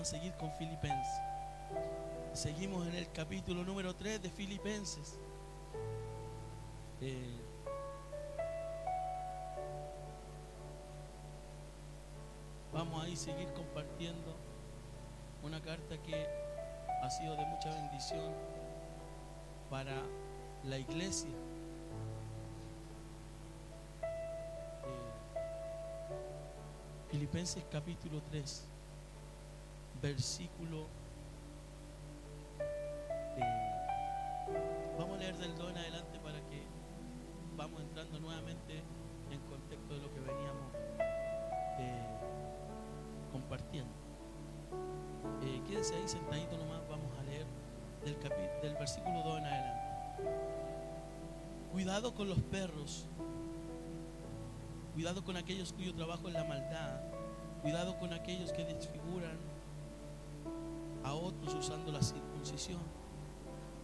a seguir con Filipenses. Seguimos en el capítulo número 3 de Filipenses. Eh, vamos a ir seguir compartiendo una carta que ha sido de mucha bendición para la iglesia. Eh, Filipenses capítulo 3, versículo... vamos a leer del 2 en adelante para que vamos entrando nuevamente en contexto de lo que veníamos eh, compartiendo. Eh, quédense ahí sentadito nomás, vamos a leer del, del versículo 2 en adelante. Cuidado con los perros, cuidado con aquellos cuyo trabajo es la maldad, cuidado con aquellos que desfiguran otros usando la circuncisión.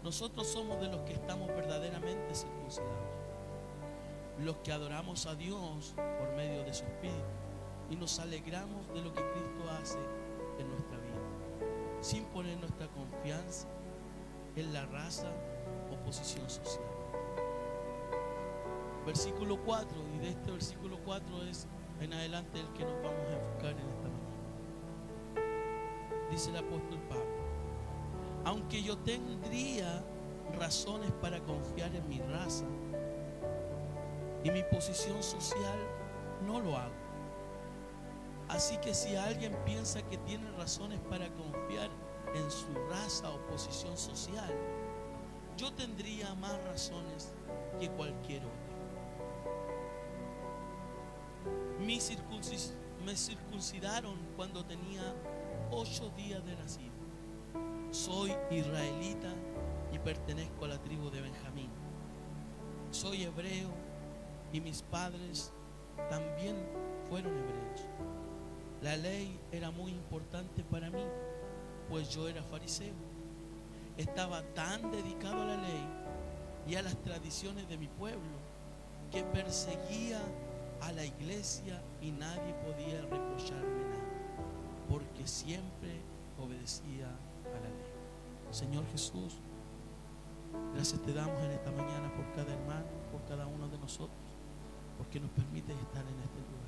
Nosotros somos de los que estamos verdaderamente circuncidados, los que adoramos a Dios por medio de su Espíritu y nos alegramos de lo que Cristo hace en nuestra vida, sin poner nuestra confianza en la raza o posición social. Versículo 4, y de este versículo 4 es en adelante el que nos vamos a enfocar en esta. Dice el apóstol Pablo, aunque yo tendría razones para confiar en mi raza y mi posición social, no lo hago. Así que si alguien piensa que tiene razones para confiar en su raza o posición social, yo tendría más razones que cualquier otro. Me circuncidaron cuando tenía ocho días de nacido. Soy israelita y pertenezco a la tribu de Benjamín. Soy hebreo y mis padres también fueron hebreos. La ley era muy importante para mí, pues yo era fariseo. Estaba tan dedicado a la ley y a las tradiciones de mi pueblo que perseguía a la iglesia y nadie podía reprocharme nada, porque siempre obedecía a la ley. Señor Jesús, gracias te damos en esta mañana por cada hermano, por cada uno de nosotros, porque nos permite estar en este lugar.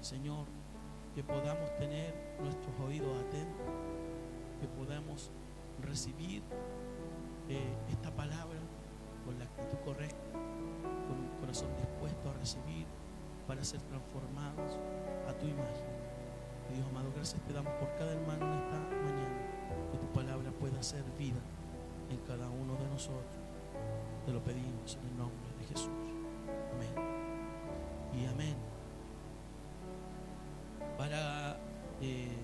Señor, que podamos tener nuestros oídos atentos, que podamos recibir eh, esta palabra con la actitud correcta, con un corazón dispuesto a recibir para ser transformados a tu imagen. Y Dios amado, gracias te damos por cada hermano en esta mañana, que tu palabra pueda ser vida en cada uno de nosotros. Te lo pedimos en el nombre de Jesús. Amén. Y amén. Para eh,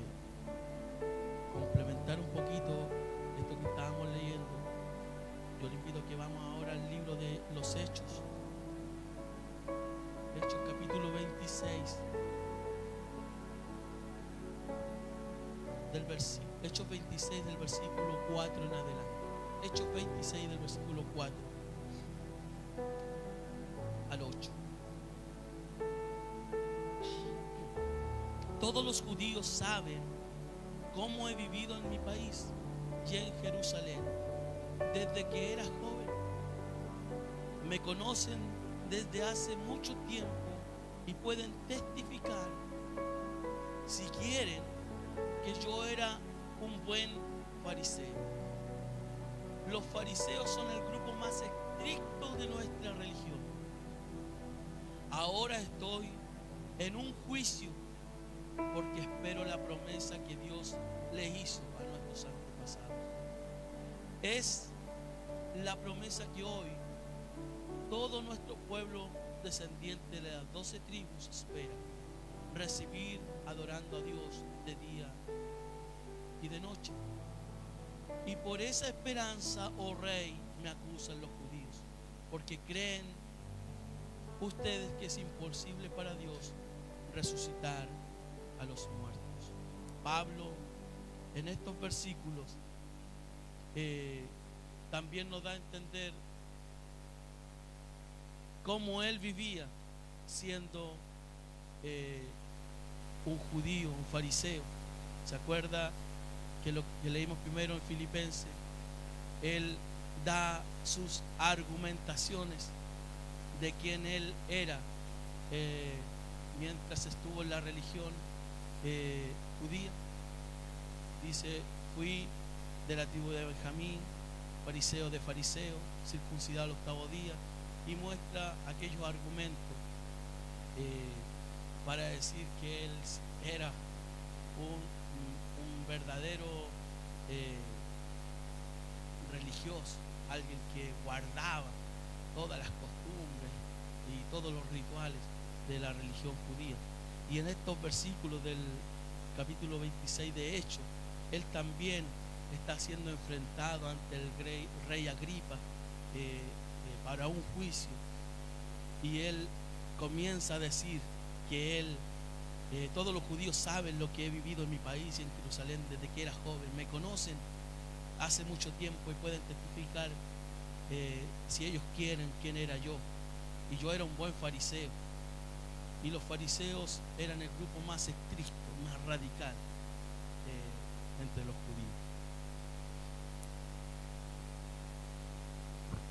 complementar un poquito esto que estábamos leyendo, yo le invito a que vamos ahora al libro de los Hechos. Hechos capítulo 26. Del versi- Hechos 26 del versículo 4 en adelante. Hechos 26 del versículo 4 al 8. Todos los judíos saben cómo he vivido en mi país y en Jerusalén desde que era joven. Me conocen desde hace mucho tiempo y pueden testificar, si quieren, que yo era un buen fariseo. Los fariseos son el grupo más estricto de nuestra religión. Ahora estoy en un juicio porque espero la promesa que Dios le hizo a nuestros antepasados. Es la promesa que hoy todo nuestro pueblo descendiente de las doce tribus espera recibir adorando a Dios de día y de noche. Y por esa esperanza, oh rey, me acusan los judíos, porque creen ustedes que es imposible para Dios resucitar a los muertos. Pablo en estos versículos eh, también nos da a entender cómo él vivía siendo eh, un judío, un fariseo, ¿Se acuerda que lo que leímos primero en Filipenses? Él da sus argumentaciones de quién él era eh, mientras estuvo en la religión eh, judía. Dice, fui de la tribu de Benjamín, fariseo de fariseo, circuncidado al octavo día, y muestra aquellos argumentos eh, para decir que él era un, verdadero religioso, alguien que guardaba todas las costumbres y todos los rituales de la religión judía. Y en estos versículos del capítulo 26 de Hechos, él también está siendo enfrentado ante el rey, Agripa eh, eh, para un juicio. Y él comienza a decir que él, eh, todos los judíos saben lo que he vivido en mi país y en Jerusalén desde que era joven, me conocen hace mucho tiempo y pueden testificar eh, si ellos quieren quién era yo. Y yo era un buen fariseo. Y los fariseos eran el grupo más estricto, más radical eh, entre los judíos.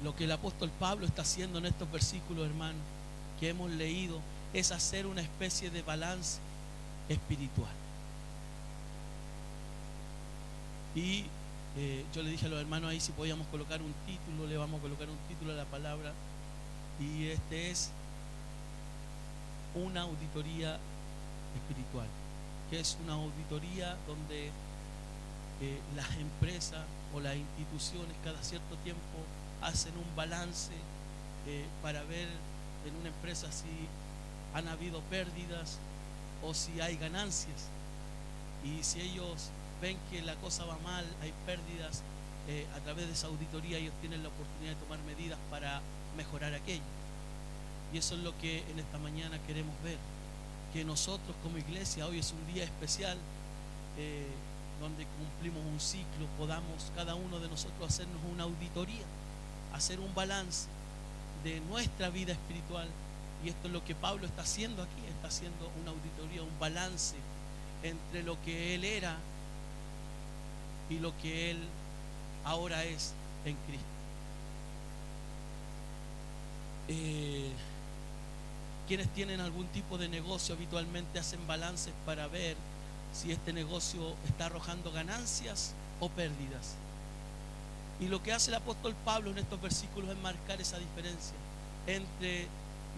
Lo que el apóstol Pablo está haciendo en estos versículos, hermanos, que hemos leído, es hacer una especie de balance espiritual. Y eh, yo le dije a los hermanos ahí si podíamos colocar un título, le vamos a colocar un título a la palabra. Y este es una auditoría espiritual, que es una auditoría donde eh, las empresas o las instituciones cada cierto tiempo hacen un balance eh, para ver en una empresa si han habido pérdidas o si hay ganancias. Y si ellos ven que la cosa va mal, hay pérdidas, eh, a través de esa auditoría ellos tienen la oportunidad de tomar medidas para mejorar aquello. Y eso es lo que en esta mañana queremos ver, que nosotros como iglesia, hoy es un día especial, eh, donde cumplimos un ciclo, podamos cada uno de nosotros hacernos una auditoría, hacer un balance de nuestra vida espiritual. Y esto es lo que Pablo está haciendo aquí, está haciendo una auditoría, un balance entre lo que él era y lo que Él ahora es en Cristo. Eh, quienes tienen algún tipo de negocio habitualmente hacen balances para ver si este negocio está arrojando ganancias o pérdidas. Y lo que hace el apóstol Pablo en estos versículos es marcar esa diferencia entre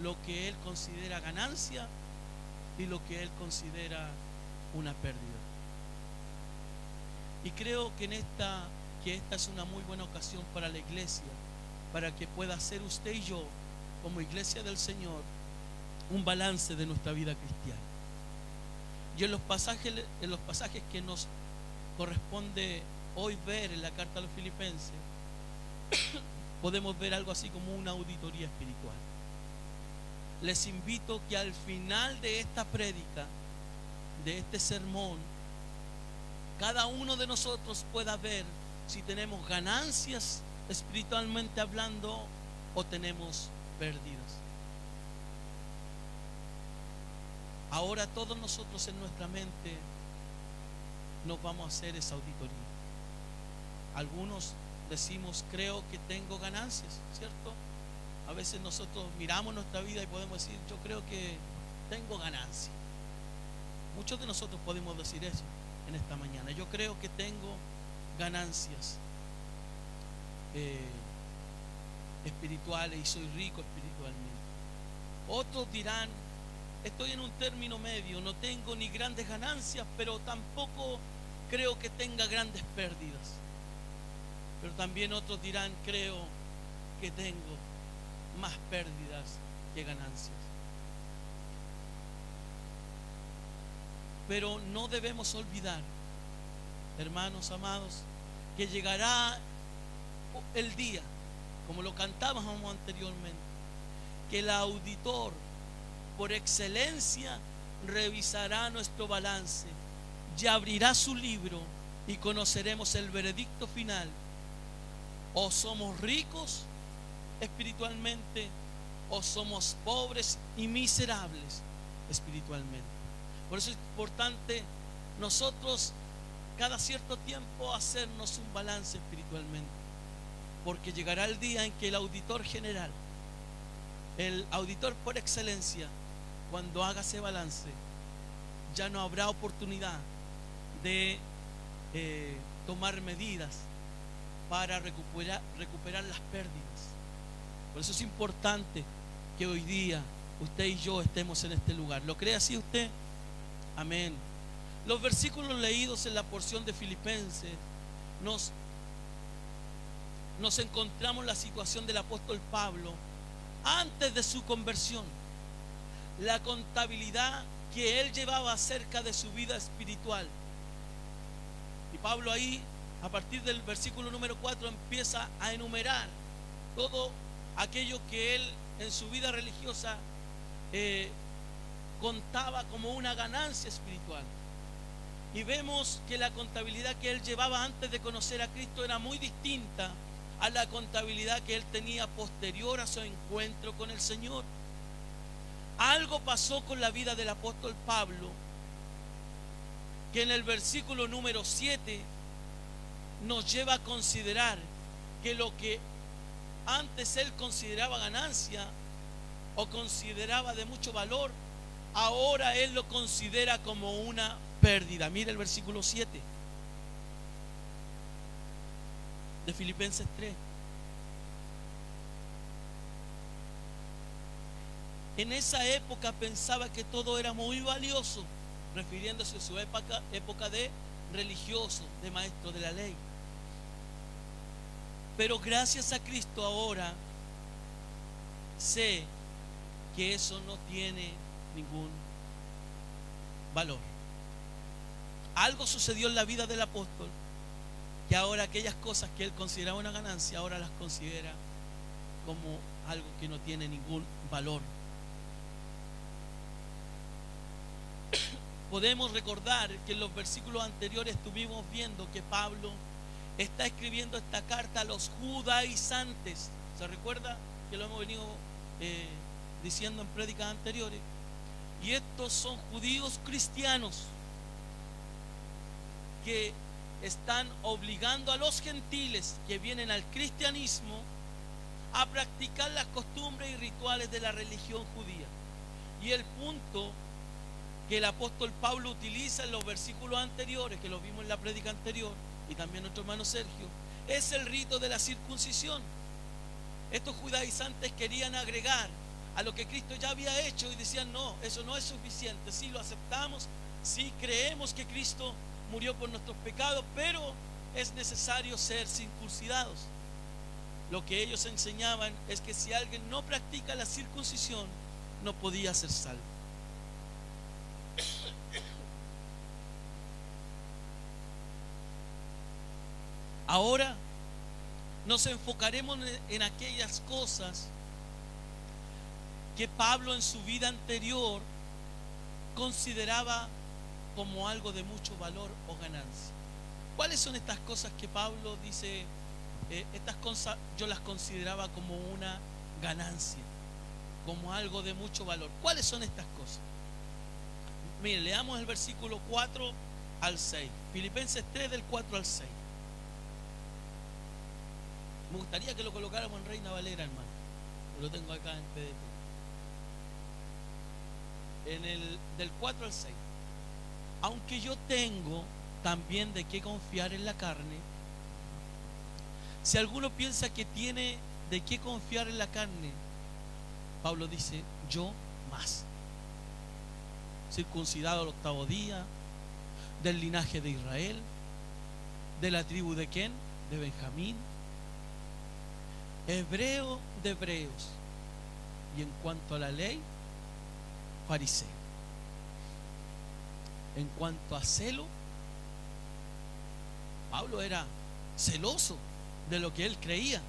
lo que él considera ganancia y lo que él considera una pérdida. Y creo que en esta que esta es una muy buena ocasión para la iglesia, para que pueda hacer usted y yo, como iglesia del Señor, un balance de nuestra vida cristiana. Y en los pasajes, en los pasajes que nos corresponde hoy ver en la carta a los filipenses, podemos ver algo así como una auditoría espiritual. Les invito que al final de esta prédica, de este sermón, cada uno de nosotros pueda ver si tenemos ganancias espiritualmente hablando o tenemos pérdidas. Ahora todos nosotros en nuestra mente nos vamos a hacer esa auditoría. Algunos decimos, creo que tengo ganancias, ¿cierto? A veces nosotros miramos nuestra vida y podemos decir, yo creo que tengo ganancias. Muchos de nosotros podemos decir eso en esta mañana. Yo creo que tengo ganancias eh, espirituales y soy rico espiritualmente. Otros dirán, estoy en un término medio, no tengo ni grandes ganancias, pero tampoco creo que tenga grandes pérdidas. Pero también otros dirán, creo que tengo más pérdidas que ganancias. Pero no debemos olvidar, hermanos amados, que llegará el día, como lo cantábamos anteriormente, que el auditor por excelencia revisará nuestro balance y abrirá su libro y conoceremos el veredicto final. O somos ricos espiritualmente o somos pobres y miserables espiritualmente. Por eso es importante nosotros cada cierto tiempo hacernos un balance espiritualmente. Porque llegará el día en que el auditor general, el auditor por excelencia, cuando haga ese balance, ya no habrá oportunidad de eh, tomar medidas para recuperar, recuperar las pérdidas. Por eso es importante que hoy día usted y yo estemos en este lugar. ¿Lo cree así usted? Amén. Los versículos leídos en la porción de Filipenses nos, nos encontramos la situación del apóstol Pablo antes de su conversión. La contabilidad que él llevaba acerca de su vida espiritual. Y Pablo ahí, a partir del versículo número 4, empieza a enumerar todo aquello que él en su vida religiosa eh, contaba como una ganancia espiritual. Y vemos que la contabilidad que él llevaba antes de conocer a Cristo era muy distinta a la contabilidad que él tenía posterior a su encuentro con el Señor. Algo pasó con la vida del apóstol Pablo, que en el versículo número 7 nos lleva a considerar que lo que antes él consideraba ganancia o consideraba de mucho valor, ahora él lo considera como una pérdida. Mira el versículo 7 de Filipenses 3. En esa época pensaba que todo era muy valioso, refiriéndose a su época, época de religioso, de maestro de la ley. Pero gracias a Cristo ahora sé que eso no tiene ningún valor. Algo sucedió en la vida del apóstol que ahora aquellas cosas que él consideraba una ganancia, ahora las considera como algo que no tiene ningún valor. Podemos recordar que en los versículos anteriores estuvimos viendo que Pablo está escribiendo esta carta a los judaizantes. ¿Se recuerda que lo hemos venido eh, diciendo en prédicas anteriores? Y estos son judíos cristianos que están obligando a los gentiles que vienen al cristianismo a practicar las costumbres y rituales de la religión judía. Y el punto que el apóstol Pablo utiliza en los versículos anteriores, que lo vimos en la prédica anterior, y también nuestro hermano Sergio, es el rito de la circuncisión. Estos judaizantes querían agregar a lo que Cristo ya había hecho y decían, no, eso no es suficiente, sí lo aceptamos, sí creemos que Cristo murió por nuestros pecados, pero es necesario ser circuncidados. Lo que ellos enseñaban es que si alguien no practica la circuncisión, no podía ser salvo. Ahora nos enfocaremos en aquellas cosas que Pablo en su vida anterior consideraba como algo de mucho valor o ganancia. ¿Cuáles son estas cosas que Pablo dice, eh, estas cosas yo las consideraba como una ganancia, como algo de mucho valor? ¿Cuáles son estas cosas? Mire, leamos el versículo 4 al 6. Filipenses 3 del 4 al 6. Me gustaría que lo colocáramos en Reina Valera, hermano. Lo tengo acá en PDF. En el del 4 al 6 aunque yo tengo también de qué confiar en la carne, si alguno piensa que tiene de qué confiar en la carne, Pablo dice, yo más. Circuncidado al octavo día, del linaje de Israel, de la tribu de quién? De Benjamín, hebreo de hebreos, y en cuanto a la ley, fariseo en cuanto a celo, Pablo era celoso de lo que él creía.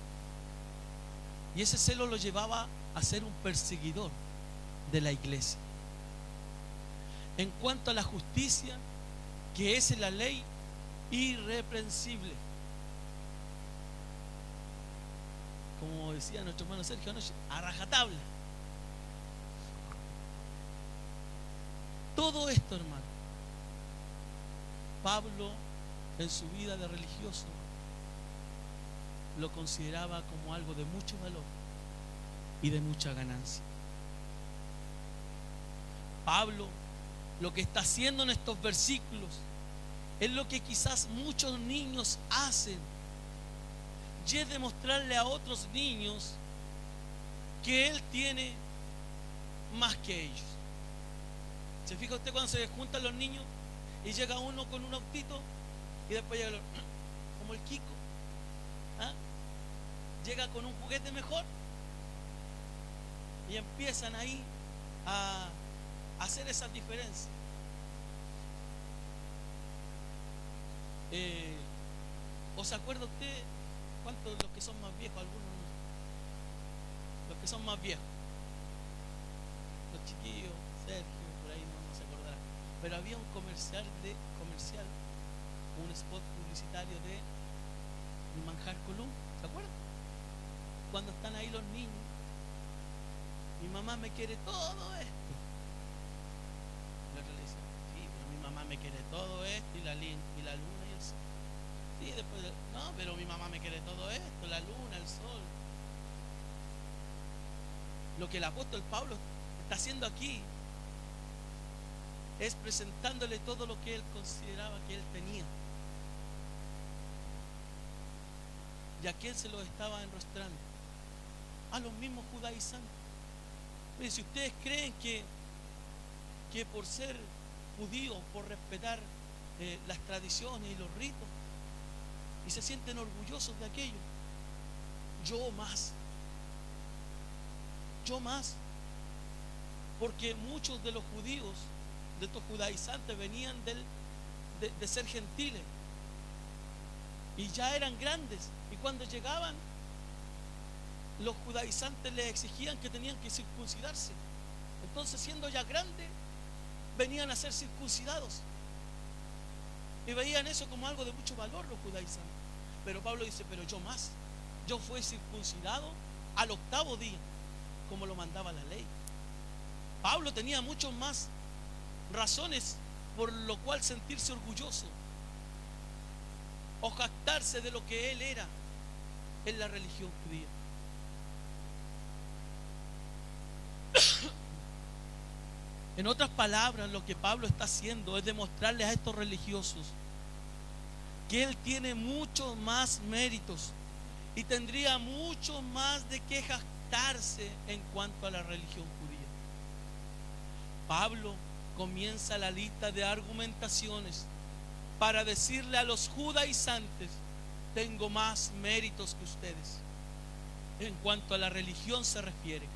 Y ese celo lo llevaba a ser un perseguidor de la iglesia. En cuanto a la justicia, que es la ley irreprensible. Como decía nuestro hermano Sergio anoche, a rajatabla. Todo esto, hermano, Pablo en su vida de religioso lo consideraba como algo de mucho valor y de mucha ganancia. Pablo lo que está haciendo en estos versículos es lo que quizás muchos niños hacen. Y es demostrarle a otros niños que él tiene más que ellos. ¿Se fija usted cuando se juntan los niños y llega uno con un autito y después llega como el Kiko? ¿ah? Llega con un juguete mejor y empiezan ahí a hacer esas diferencias. Eh, ¿O se acuerda usted cuántos los que son más viejos? Algunos Los que son más viejos. Los chiquillos, Sergio, por ahí no, se acordará. Pero había un comercial de comercial, un spot publicitario de Manjar Column, ¿se acuerda? Cuando están ahí los niños, mi mamá me quiere todo esto mamá me quiere todo esto y la, y la luna después, no, pero mi mamá me quiere todo esto, la luna, el sol. Lo que el apóstol Pablo está haciendo aquí es presentándole todo lo que él consideraba que él tenía. Y a quién se lo estaba enrostrando. A los mismos judaizantes. Si ustedes creen que, que por ser judíos por respetar eh, las tradiciones y los ritos y se sienten orgullosos de aquello. Yo más. Yo más. Porque muchos de los judíos, de estos judaizantes, venían del, de, de ser gentiles. Y ya eran grandes. Y cuando llegaban, los judaizantes les exigían que tenían que circuncidarse. Entonces, siendo ya grandes, venían a ser circuncidados. Y veían eso como algo de mucho valor los judaizantes. Pero Pablo dice, pero yo más. Yo fui circuncidado al octavo día, como lo mandaba la ley. Pablo tenía muchas más razones por lo cual sentirse orgulloso o jactarse de lo que él era en la religión judía. En otras palabras, lo que Pablo está haciendo es demostrarles a estos religiosos que él tiene muchos más méritos y tendría mucho más de qué jactarse en cuanto a la religión judía. Pablo comienza la lista de argumentaciones para decirle a los judaizantes, tengo más méritos que ustedes en cuanto a la religión se refiere.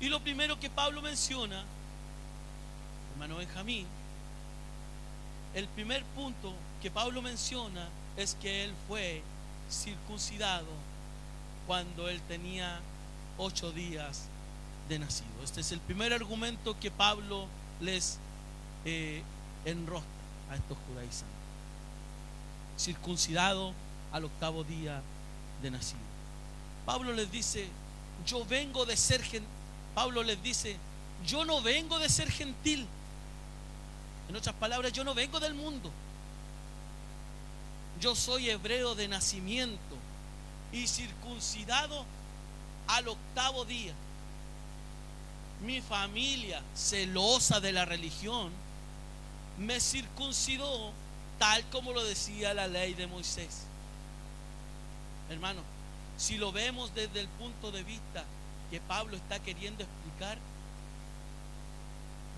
Y lo primero que Pablo menciona hermano Benjamín, el primer punto que Pablo menciona es que él fue circuncidado cuando él tenía ocho días de nacido. Este es el primer argumento que Pablo les eh, enrostra a estos judaizantes. Circuncidado al octavo día de nacido. Pablo les dice, yo vengo de ser. Pablo les dice, yo no vengo de ser gentil. En otras palabras, yo no vengo del mundo. Yo soy hebreo de nacimiento y circuncidado al octavo día. Mi familia, celosa de la religión, me circuncidó tal como lo decía la ley de Moisés. Hermano, si lo vemos desde el punto de vista que Pablo está queriendo explicar,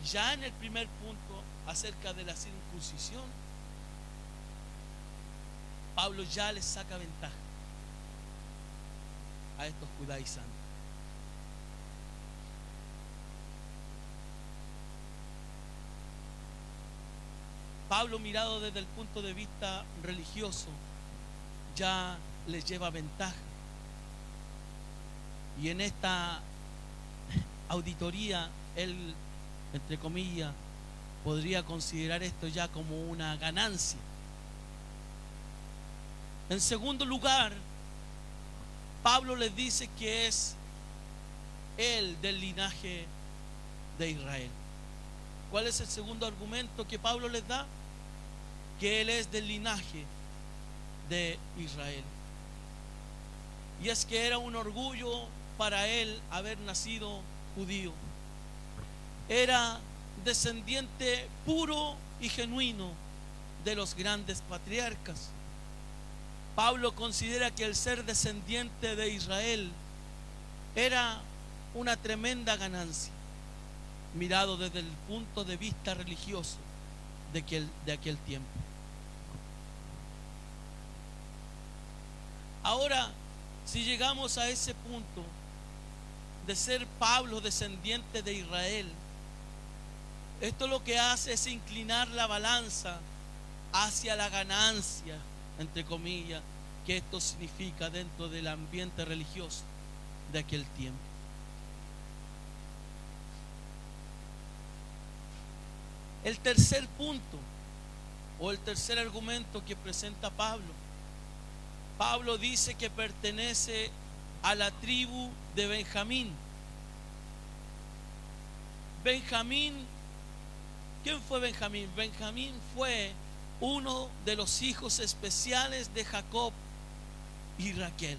ya en el primer punto acerca de la circuncisión, Pablo ya les saca ventaja a estos judaizantes. Pablo mirado desde el punto de vista religioso ya les lleva ventaja. Y en esta auditoría, él, entre comillas, podría considerar esto ya como una ganancia. En segundo lugar, Pablo les dice que es él del linaje de Israel. ¿Cuál es el segundo argumento que Pablo les da? que él es del linaje de Israel. Y es que era un orgullo para él haber nacido judío. Era descendiente puro y genuino de los grandes patriarcas. Pablo considera que el ser descendiente de Israel era una tremenda ganancia, mirado desde el punto de vista religioso de aquel, de aquel tiempo. Ahora, si llegamos a ese punto de ser Pablo descendiente de Israel, esto lo que hace es inclinar la balanza hacia la ganancia, entre comillas, que esto significa dentro del ambiente religioso de aquel tiempo. El tercer punto o el tercer argumento que presenta Pablo, Pablo dice que pertenece a la tribu de Benjamín. Benjamín, ¿quién fue Benjamín? Benjamín fue uno de los hijos especiales de Jacob y Raquel,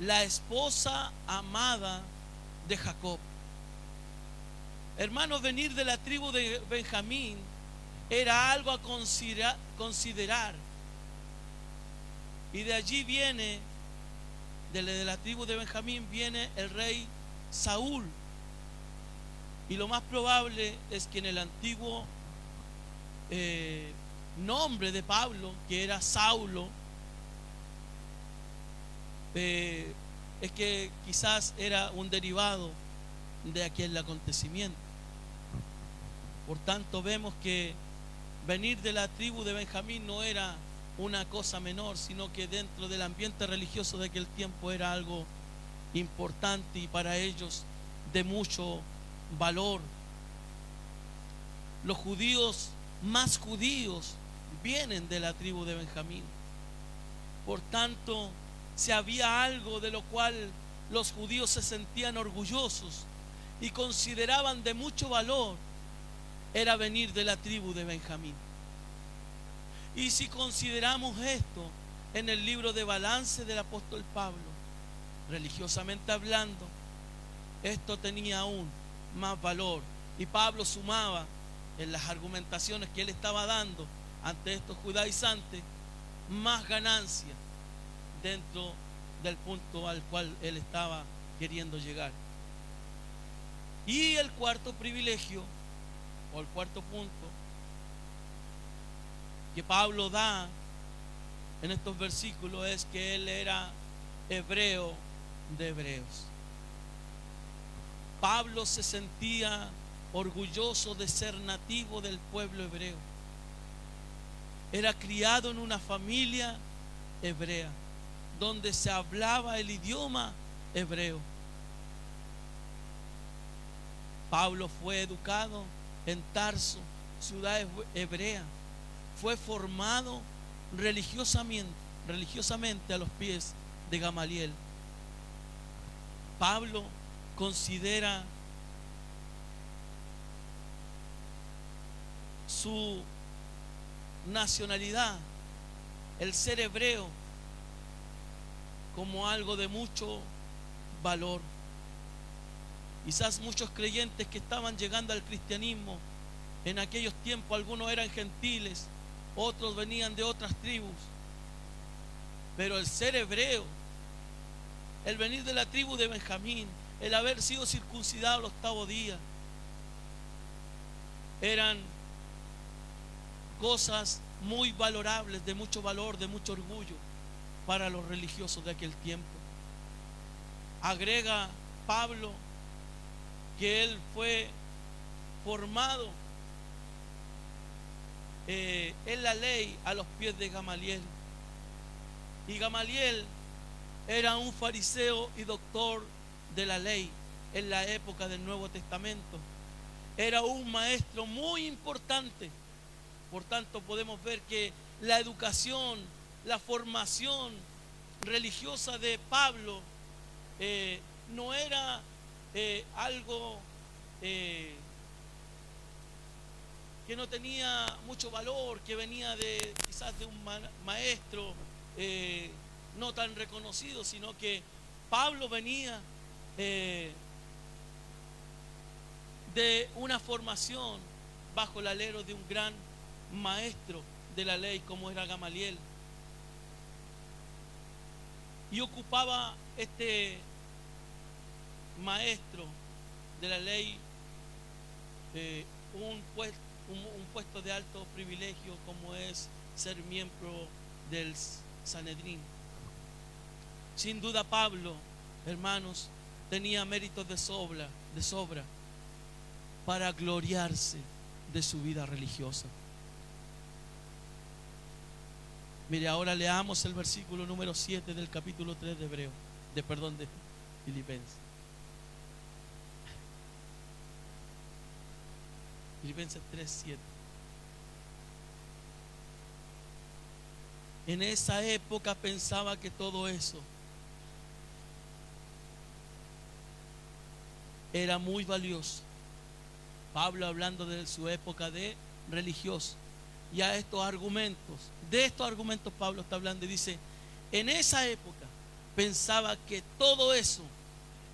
la esposa amada de Jacob. Hermanos, venir de la tribu de Benjamín era algo a considerar. Y de allí viene, de la tribu de Benjamín viene el rey Saúl. Y lo más probable es que en el antiguo eh, nombre de Pablo, que era Saulo, eh, es que quizás era un derivado de aquel acontecimiento. Por tanto, vemos que venir de la tribu de Benjamín no era una cosa menor, sino que dentro del ambiente religioso de aquel tiempo era algo importante y para ellos de mucho valor. Los judíos más judíos vienen de la tribu de Benjamín. Por tanto, si había algo de lo cual los judíos se sentían orgullosos y consideraban de mucho valor, era venir de la tribu de Benjamín. Y si consideramos esto en el libro de balance del apóstol Pablo, religiosamente hablando, esto tenía aún más valor. Y Pablo sumaba en las argumentaciones que él estaba dando ante estos judaizantes, más ganancia dentro del punto al cual él estaba queriendo llegar. Y el cuarto privilegio, o el cuarto punto, que Pablo da en estos versículos es que él era hebreo de hebreos. Pablo se sentía orgulloso de ser nativo del pueblo hebreo. Era criado en una familia hebrea, donde se hablaba el idioma hebreo. Pablo fue educado en Tarso, ciudad hebrea. Fue formado religiosamente, religiosamente a los pies de Gamaliel. Pablo considera su nacionalidad, el ser hebreo, como algo de mucho valor. Quizás muchos creyentes que estaban llegando al cristianismo en aquellos tiempos, algunos eran gentiles, otros venían de otras tribus. Pero el ser hebreo, el venir de la tribu de Benjamín, el haber sido circuncidado el octavo día, eran cosas muy valorables, de mucho valor, de mucho orgullo para los religiosos de aquel tiempo. Agrega Pablo que él fue formado eh, en la ley a los pies de Gamaliel. Y Gamaliel era un fariseo y doctor de la ley en la época del Nuevo Testamento. Era un maestro muy importante por tanto, podemos ver que la educación, la formación religiosa de Pablo eh, no era eh, algo eh, que no tenía mucho valor, que venía de quizás de un maestro no tan reconocido, sino que Pablo venía de una formación bajo el alero de un gran maestro de la ley como era Gamaliel. Y ocupaba este maestro de la ley eh, un, puesto de alto privilegio como es ser miembro del Sanedrín. Sin duda Pablo, hermanos, tenía méritos de sobra, de sobra para gloriarse de su vida religiosa. Mire, ahora leamos el versículo número 7 del capítulo 3 de Hebreo, de perdón de Filipenses. Filipenses 3, 7. En esa época pensaba que todo eso era muy valioso. Pablo hablando de su época de religioso. Y a estos argumentos, de estos argumentos Pablo está hablando y dice, en esa época pensaba que todo eso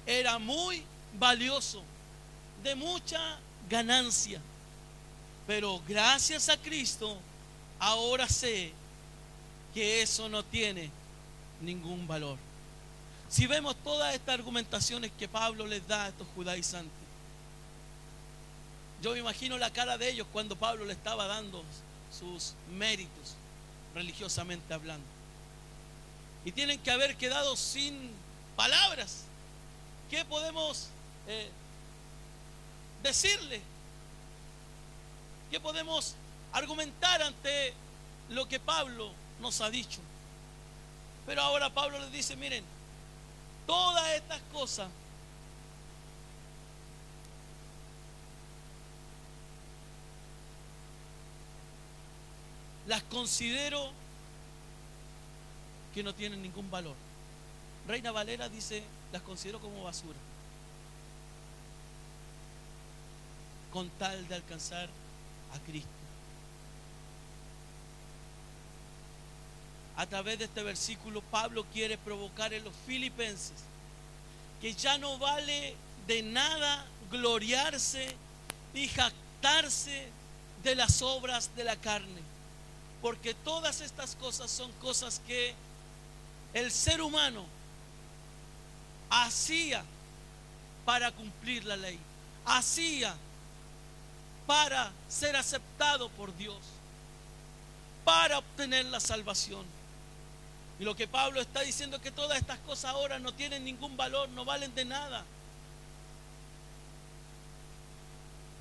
era muy valioso, de mucha ganancia. Pero gracias a Cristo, ahora sé que eso no tiene ningún valor. Si vemos todas estas argumentaciones que Pablo les da a estos judaizantes, yo me imagino la cara de ellos cuando Pablo le estaba dando sus méritos, religiosamente hablando. Y tienen que haber quedado sin palabras. ¿Qué podemos eh, decirle? ¿Qué podemos argumentar ante lo que Pablo nos ha dicho? Pero ahora Pablo les dice, miren, todas estas cosas las considero que no tienen ningún valor. Reina Valera dice, las considero como basura. Con tal de alcanzar a Cristo. A través de este versículo, Pablo quiere provocar en los filipenses que ya no vale de nada gloriarse y jactarse de las obras de la carne porque todas estas cosas son cosas que el ser humano hacía para cumplir la ley, hacía para ser aceptado por Dios, para obtener la salvación. Y lo que Pablo está diciendo es que todas estas cosas ahora no tienen ningún valor, no valen de nada.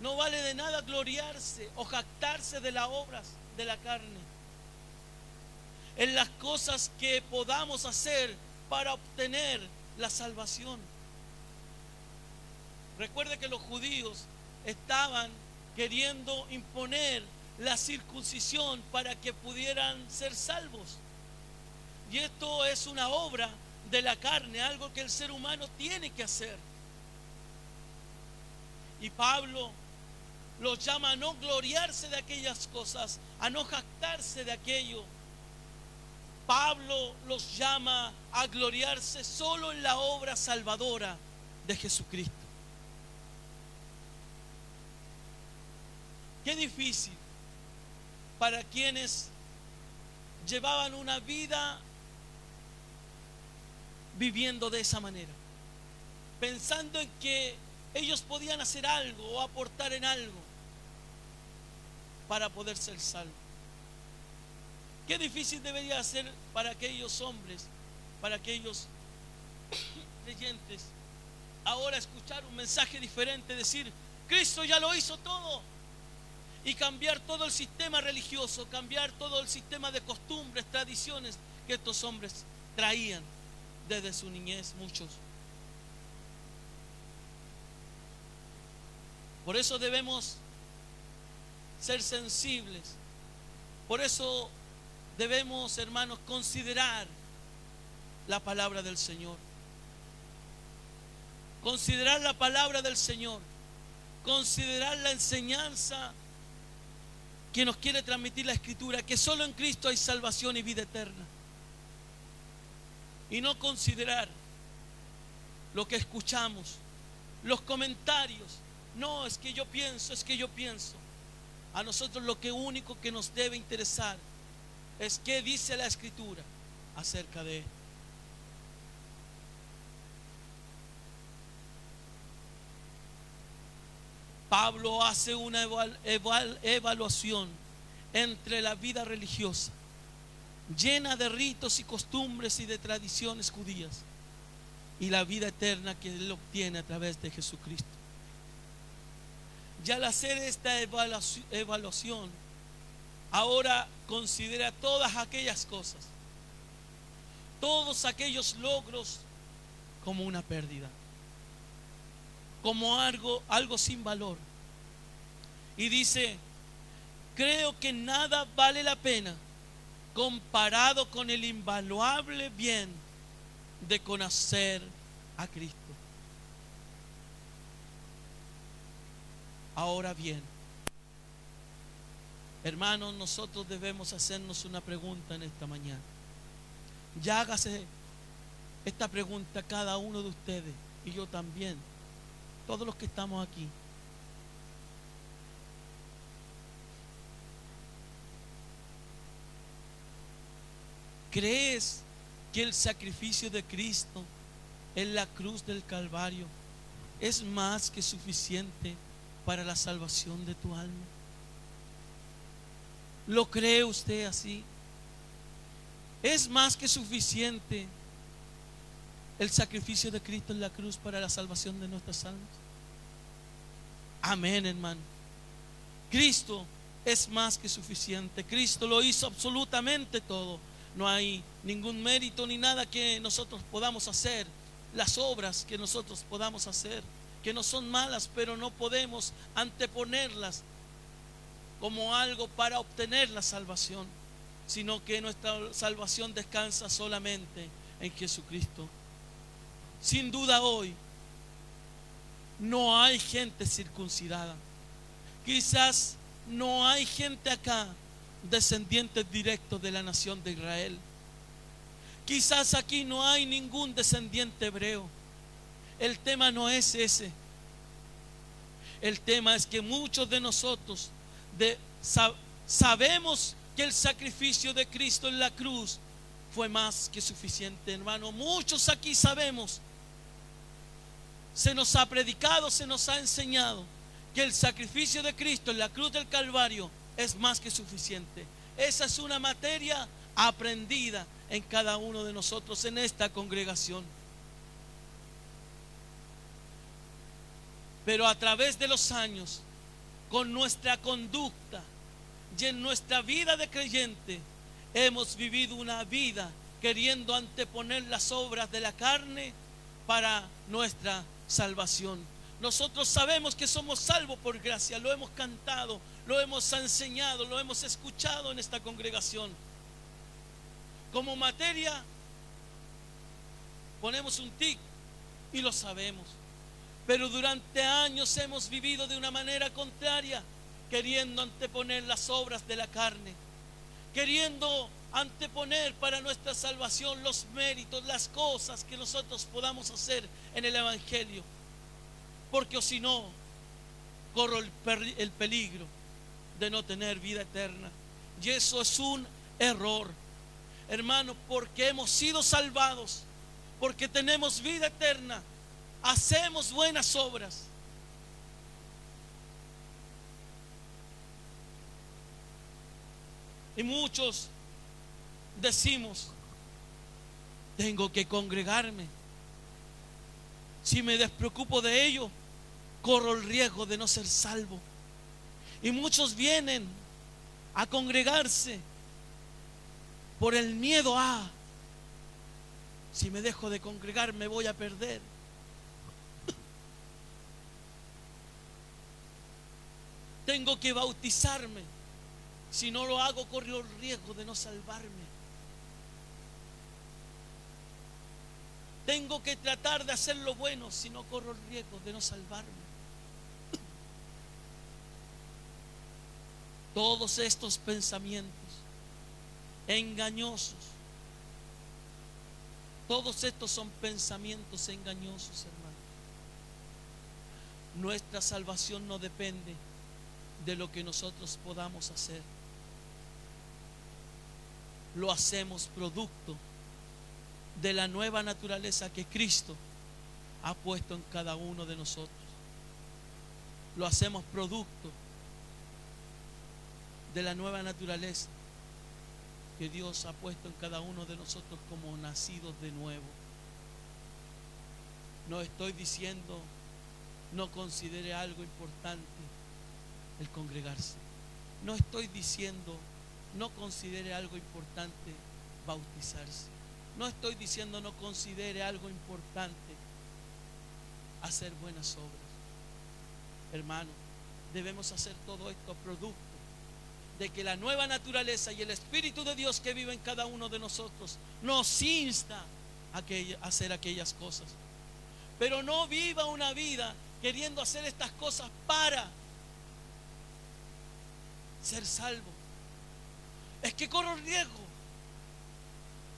No vale de nada gloriarse o jactarse de las obras de la carne en las cosas que podamos hacer para obtener la salvación. Recuerde que los judíos estaban queriendo imponer la circuncisión para que pudieran ser salvos. Y esto es una obra de la carne, algo que el ser humano tiene que hacer. Y Pablo los llama a no gloriarse de aquellas cosas, a no jactarse de aquello Pablo los llama a gloriarse solo en la obra salvadora de Jesucristo. Qué difícil para quienes llevaban una vida viviendo de esa manera, pensando en que ellos podían hacer algo o aportar en algo para poder ser salvos. Qué difícil debería ser para aquellos hombres, para aquellos creyentes, ahora escuchar un mensaje diferente, decir, Cristo ya lo hizo todo. Y cambiar todo el sistema religioso, cambiar todo el sistema de costumbres, tradiciones que estos hombres traían desde su niñez, muchos. Por eso debemos ser sensibles. Por eso debemos, hermanos, considerar la palabra del Señor. Considerar la palabra del Señor. Considerar la enseñanza que nos quiere transmitir la escritura, que solo en Cristo hay salvación y vida eterna. Y no considerar lo que escuchamos, los comentarios. No, es que yo pienso, es que yo pienso. A nosotros lo que único que nos debe interesar es qué dice la escritura acerca de esto. Pablo hace una evaluación entre la vida religiosa, llena de ritos y costumbres y de tradiciones judías, y la vida eterna que él obtiene a través de Jesucristo. Ya al hacer esta evaluación, ahora considera todas aquellas cosas, todos aquellos logros como una pérdida como algo, algo sin valor. Y dice, creo que nada vale la pena comparado con el invaluable bien de conocer a Cristo. Ahora bien, hermanos, nosotros debemos hacernos una pregunta en esta mañana. Ya hágase esta pregunta cada uno de ustedes y yo también todos los que estamos aquí. ¿Crees que el sacrificio de Cristo en la cruz del Calvario es más que suficiente para la salvación de tu alma? ¿Lo cree usted así? ¿Es más que suficiente el sacrificio de Cristo en la cruz para la salvación de nuestras almas? Amén, hermano. Cristo es más que suficiente. Cristo lo hizo absolutamente todo. No hay ningún mérito ni nada que nosotros podamos hacer. Las obras que nosotros podamos hacer, que no son malas, pero no podemos anteponerlas como algo para obtener la salvación, sino que nuestra salvación descansa solamente en Jesucristo. Sin duda hoy no hay gente circuncidada. Quizás no hay gente acá descendientes directos de la nación de Israel. Quizás aquí no hay ningún descendiente hebreo. El tema no es ese. El tema es que muchos de nosotros sabemos que el sacrificio de Cristo en la cruz fue más que suficiente, hermano. Muchos aquí sabemos se nos ha predicado, se nos ha enseñado que el sacrificio de Cristo en la cruz del Calvario es más que suficiente. Esa es una materia aprendida en cada uno de nosotros en esta congregación. Pero a través de los años, con nuestra conducta y en nuestra vida de creyente, hemos vivido una vida queriendo anteponer las obras de la carne para nuestra salvación. Nosotros sabemos que somos salvos por gracia, lo hemos cantado, lo hemos enseñado, lo hemos escuchado en esta congregación. Como materia, ponemos un tic y lo sabemos. Pero durante años hemos vivido de una manera contraria, queriendo anteponer las obras de la carne, queriendo anteponer para nuestra salvación los méritos, las cosas que nosotros podamos hacer en el Evangelio. Porque si no, corro el, el peligro de no tener vida eterna. Y eso es un error. Hermano, porque hemos sido salvados, porque tenemos vida eterna, hacemos buenas obras. Y muchos decimos, tengo que congregarme. Si me despreocupo de ello, corro el riesgo de no ser salvo. Y muchos vienen a congregarse por el miedo a, si me dejo de congregar me voy a perder. Tengo que bautizarme. Si no lo hago, corro el riesgo de no salvarme. Tengo que tratar de hacer lo bueno si no corro el riesgo de no salvarme. Todos estos pensamientos engañosos, todos estos son pensamientos engañosos, hermano. Nuestra salvación no depende de lo que nosotros podamos hacer. Lo hacemos producto de la nueva naturaleza que Cristo ha puesto en cada uno de nosotros. Lo hacemos producto de la nueva naturaleza que Dios ha puesto en cada uno de nosotros como nacidos de nuevo. No estoy diciendo no considere algo importante el congregarse. No estoy diciendo no considere algo importante bautizarse. No estoy diciendo no considere algo importante hacer buenas obras. Hermano, debemos hacer todo esto producto de que la nueva naturaleza y el Espíritu de Dios que vive en cada uno de nosotros nos insta a, hacer aquellas cosas. Pero no viva una vida queriendo hacer estas cosas para ser salvo. Es que corro riesgo.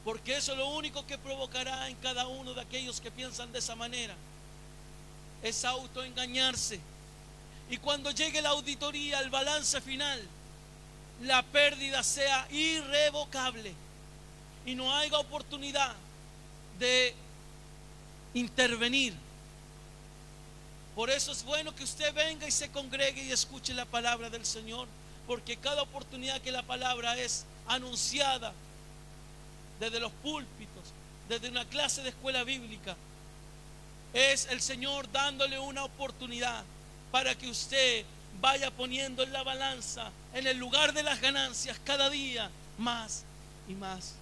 Porque eso es lo único que provocará en cada uno de aquellos que piensan de esa manera. Es autoengañarse. Y cuando llegue la auditoría, el balance final, la pérdida sea irrevocable y no haya oportunidad de intervenir. Por eso es bueno que usted venga y se congregue y escuche la palabra del Señor, porque cada oportunidad que la palabra es anunciada desde los púlpitos, desde una clase de escuela bíblica, es el Señor dándole una oportunidad para que usted vaya poniendo en la balanza, en el lugar de las ganancias, cada día más y más.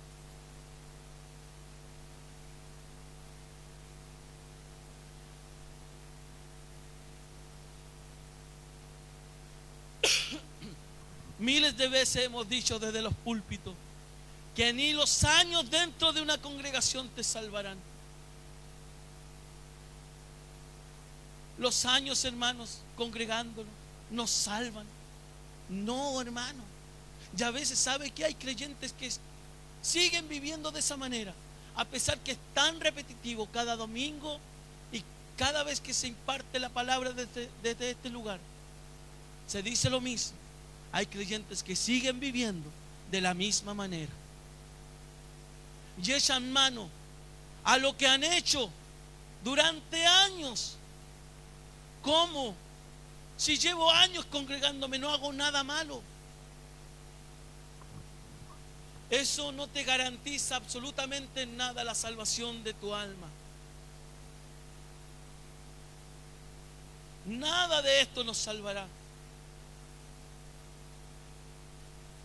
Miles de veces hemos dicho desde los púlpitos que ni los años dentro de una congregación te salvarán. Los años, hermanos, congregándolo nos salvan. No, hermano. Ya a veces sabe que hay creyentes que siguen viviendo de esa manera, a pesar que es tan repetitivo cada domingo y cada vez que se imparte la palabra desde, desde este lugar, se dice lo mismo. Hay creyentes que siguen viviendo de la misma manera. Y echan mano a lo que han hecho durante años. ¿Cómo? Si llevo años congregándome, no hago nada malo. Eso no te garantiza absolutamente nada la salvación de tu alma. Nada de esto nos salvará.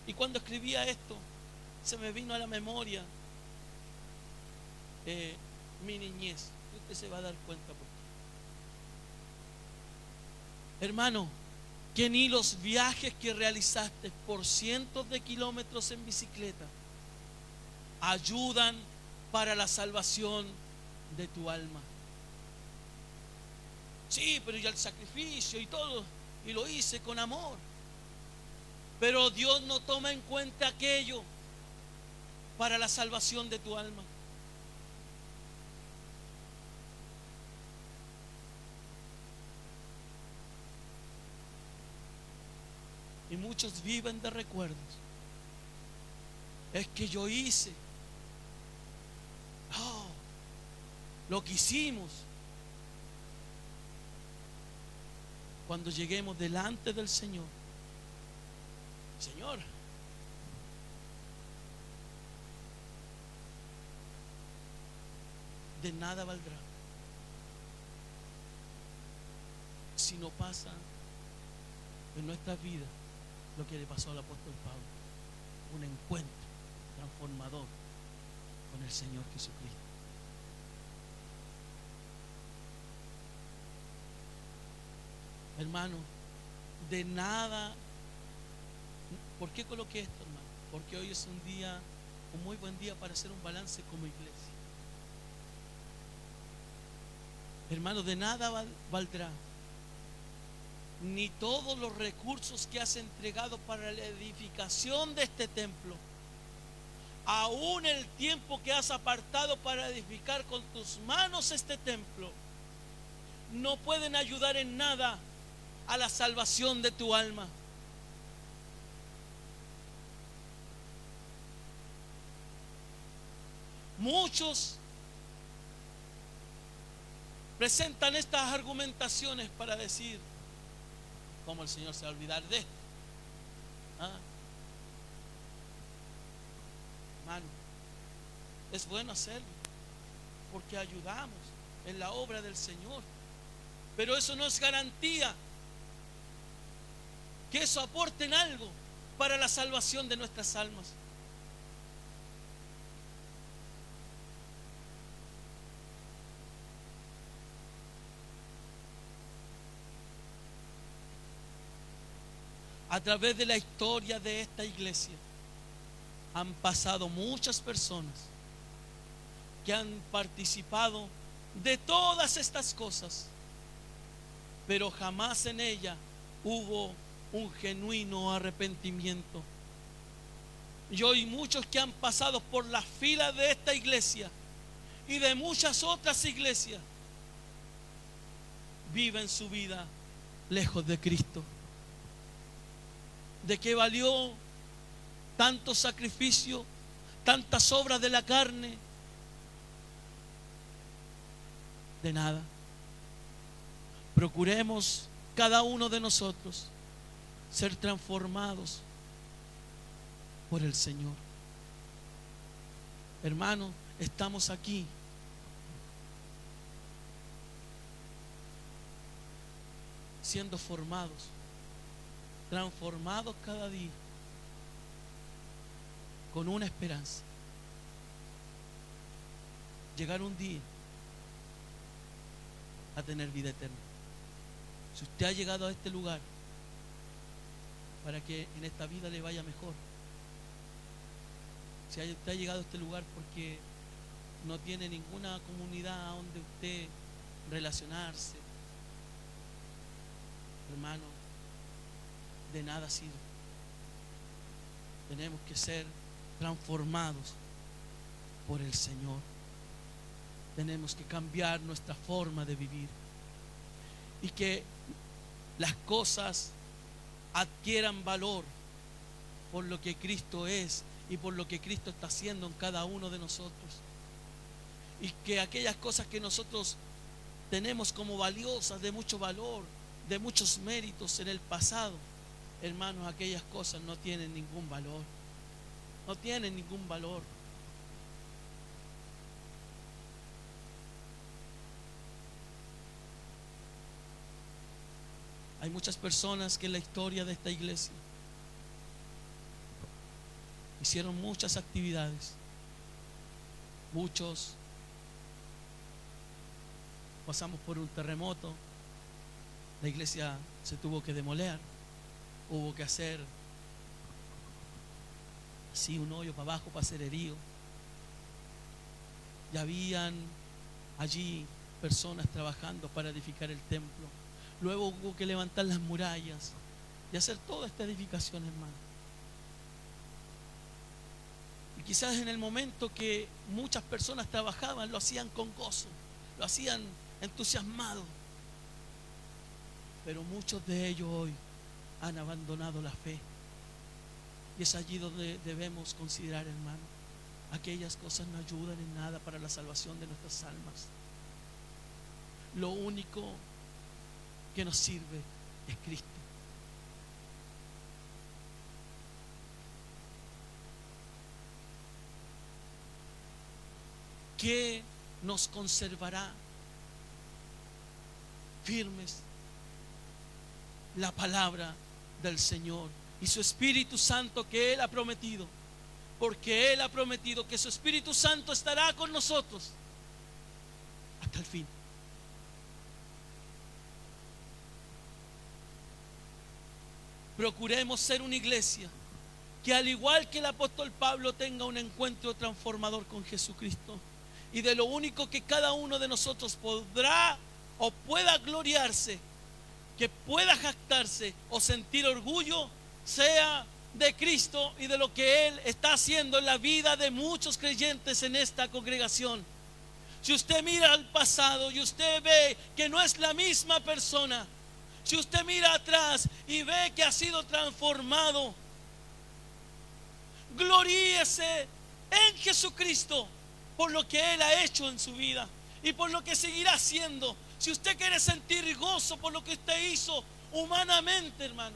Y cuando escribía esto, se me vino a la memoria mi niñez. Usted se va a dar cuenta por Hermano, que ni los viajes que realizaste por cientos de kilómetros en bicicleta ayudan para la salvación de tu alma. Sí, pero ya el sacrificio y todo, y lo hice con amor. Pero Dios no toma en cuenta aquello para la salvación de tu alma. Muchos viven de recuerdos. Es que yo hice. Oh, lo que hicimos. Cuando lleguemos delante del Señor. Señor. De nada valdrá. Si no pasa en nuestra vida lo que le pasó al apóstol Pablo. Un encuentro transformador con el Señor Jesucristo. Hermano, de nada. ¿Por qué coloqué esto, hermano? Porque hoy es un día, un muy buen día para hacer un balance como iglesia. Hermano, de nada valdrá ni todos los recursos que has entregado para la edificación de este templo, aún el tiempo que has apartado para edificar con tus manos este templo, no pueden ayudar en nada a la salvación de tu alma. Muchos presentan estas argumentaciones para decir, ¿cómo el Señor se va a olvidar de esto? ¿Ah? Hermano, es bueno hacerlo, porque ayudamos en la obra del Señor. Pero eso no es garantía que eso aporte en algo para la salvación de nuestras almas. A través de la historia de esta iglesia han pasado muchas personas que han participado de todas estas cosas, pero jamás en ella hubo un genuino arrepentimiento. Y hoy muchos que han pasado por las filas de esta iglesia y de muchas otras iglesias viven su vida lejos de Cristo. ¿De qué valió tanto sacrificio, tantas obras de la carne? De nada. Procuremos cada uno de nosotros ser transformados por el Señor. Hermano, estamos aquí. siendo formados, transformados cada día con una esperanza. Llegar un día a tener vida eterna. Si usted ha llegado a este lugar para que en esta vida le vaya mejor. Si usted ha llegado a este lugar porque no tiene ninguna comunidad donde usted relacionarse, hermano, de nada sirve. Tenemos que ser transformados por el Señor. Tenemos que cambiar nuestra forma de vivir. Y que las cosas adquieran valor por lo que Cristo es y por lo que Cristo está haciendo en cada uno de nosotros. Y que aquellas cosas que nosotros tenemos como valiosas, de mucho valor, de muchos méritos en el pasado, hermanos, aquellas cosas no tienen ningún valor. No tienen ningún valor. Hay muchas personas que en la historia de esta iglesia hicieron muchas actividades. Muchos pasamos por un terremoto. La iglesia se tuvo que demoler. Hubo que hacer así un hoyo para abajo para ser herido. Y habían allí personas trabajando para edificar el templo. Luego hubo que levantar las murallas y hacer toda esta edificación, hermano. Y quizás en el momento que muchas personas trabajaban, lo hacían con gozo, lo hacían entusiasmado. Pero muchos de ellos hoy han abandonado la fe. Y es allí donde debemos considerar, hermano, aquellas cosas no ayudan en nada para la salvación de nuestras almas. Lo único que nos sirve es Cristo. ¿Qué nos conservará firmes? La palabra del Señor y su Espíritu Santo que Él ha prometido. Porque Él ha prometido que su Espíritu Santo estará con nosotros hasta el fin. procuremos ser una iglesia que al igual que el apóstol Pablo tenga un encuentro transformador con Jesucristo. Y de lo único que cada uno de nosotros podrá o pueda gloriarse que pueda jactarse o sentir orgullo sea de Cristo y de lo que Él está haciendo en la vida de muchos creyentes en esta congregación. Si usted mira al pasado y usted ve que no es la misma persona, si usted mira atrás y ve que ha sido transformado, gloríese en Jesucristo por lo que Él ha hecho en su vida y por lo que seguirá haciendo. Si usted quiere sentir gozo por lo que usted hizo humanamente, hermano,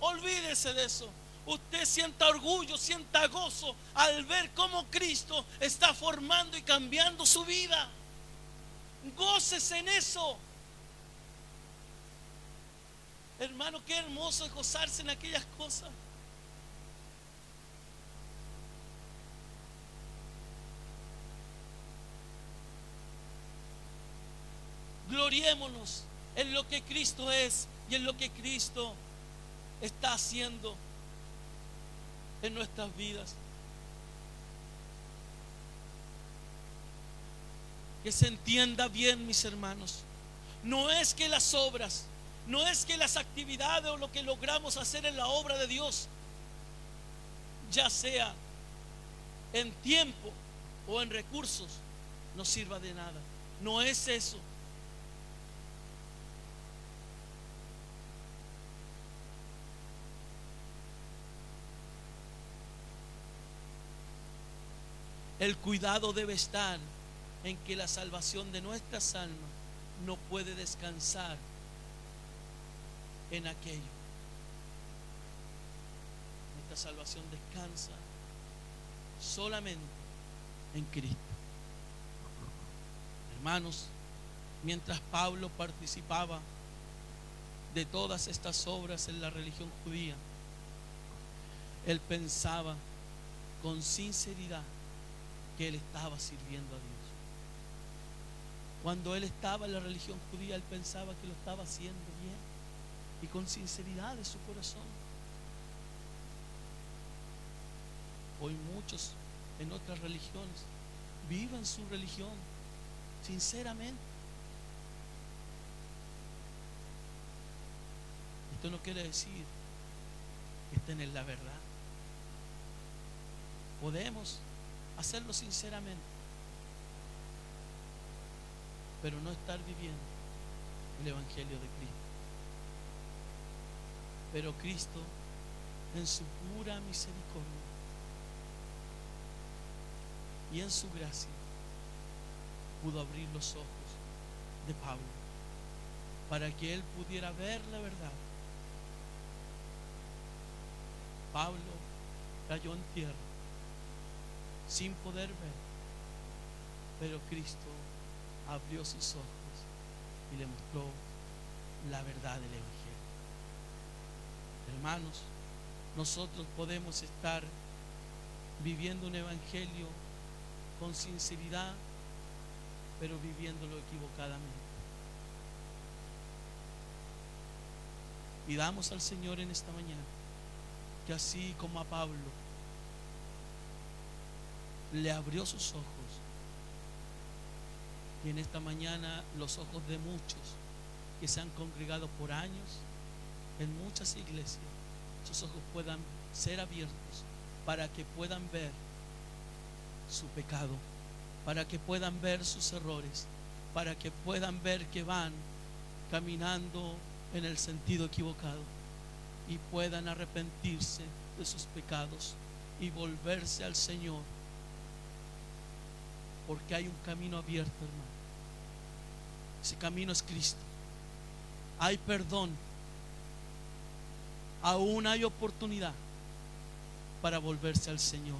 olvídese de eso. Usted sienta orgullo, sienta gozo al ver cómo Cristo está formando y cambiando su vida. Gócese en eso. Hermano, qué hermoso es gozarse en aquellas cosas. Gloriémonos en lo que Cristo es y en lo que Cristo está haciendo en nuestras vidas. Que se entienda bien, mis hermanos. No es que las obras, no es que las actividades o lo que logramos hacer en la obra de Dios, ya sea en tiempo o en recursos, no sirva de nada. No es eso. El cuidado debe estar en que la salvación de nuestras almas no puede descansar en aquello. Nuestra salvación descansa solamente en Cristo. Hermanos, mientras Pablo participaba de todas estas obras en la religión judía, él pensaba con sinceridad que él estaba sirviendo a Dios. Cuando él estaba en la religión judía, él pensaba que lo estaba haciendo bien y con sinceridad de su corazón. Hoy muchos en otras religiones viven su religión sinceramente. Esto no quiere decir que estén en la verdad. Podemos hacerlo sinceramente, pero no estar viviendo el Evangelio de Cristo. Pero Cristo, en su pura misericordia y en su gracia, pudo abrir los ojos de Pablo para que él pudiera ver la verdad. Pablo cayó en tierra sin poder ver. Pero Cristo abrió sus ojos y le mostró la verdad del Evangelio. Hermanos, nosotros podemos estar viviendo un Evangelio con sinceridad, pero viviéndolo equivocadamente. Y damos al Señor en esta mañana que así como a Pablo, le abrió sus ojos. Y en esta mañana los ojos de muchos que se han congregado por años en muchas iglesias, sus ojos puedan ser abiertos para que puedan ver su pecado, para que puedan ver sus errores, para que puedan ver que van caminando en el sentido equivocado y puedan arrepentirse de sus pecados y volverse al Señor porque hay un camino abierto, hermano. Ese camino es Cristo. Hay perdón. Aún hay oportunidad para volverse al Señor.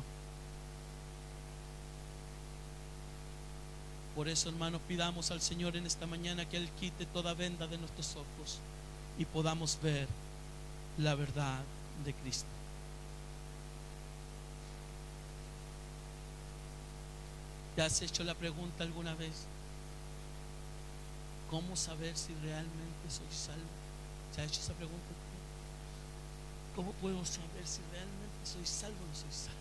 Por eso, hermano, pidamos al Señor en esta mañana que Él quite toda venda de nuestros ojos y podamos ver la verdad de Cristo. ¿Te has hecho la pregunta alguna vez? ¿Cómo saber si realmente soy salvo? ¿Se ha hecho esa pregunta? ¿Cómo puedo saber si realmente soy salvo o no soy salvo?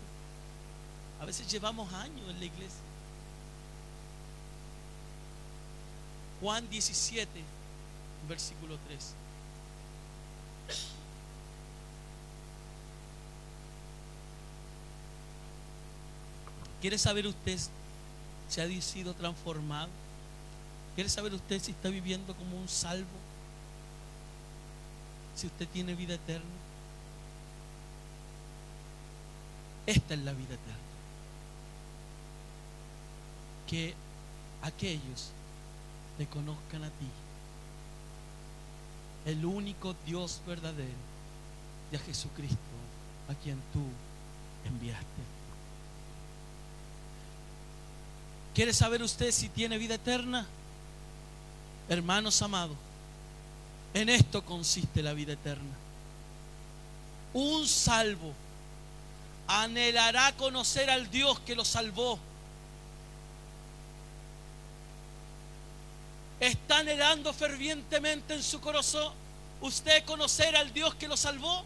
A veces llevamos años en la iglesia. Juan 17, versículo 3. ¿Quiere saber usted si ha sido transformado? ¿Quiere saber usted si está viviendo como un salvo? Si usted tiene vida eterna. Esta es la vida eterna. Que aquellos te conozcan a ti, el único Dios verdadero, y a Jesucristo, a quien tú enviaste. ¿Quiere saber usted si tiene vida eterna? Hermanos amados, en esto consiste la vida eterna. Un salvo anhelará conocer al Dios que lo salvó. ¿Está anhelando fervientemente en su corazón usted conocer al Dios que lo salvó?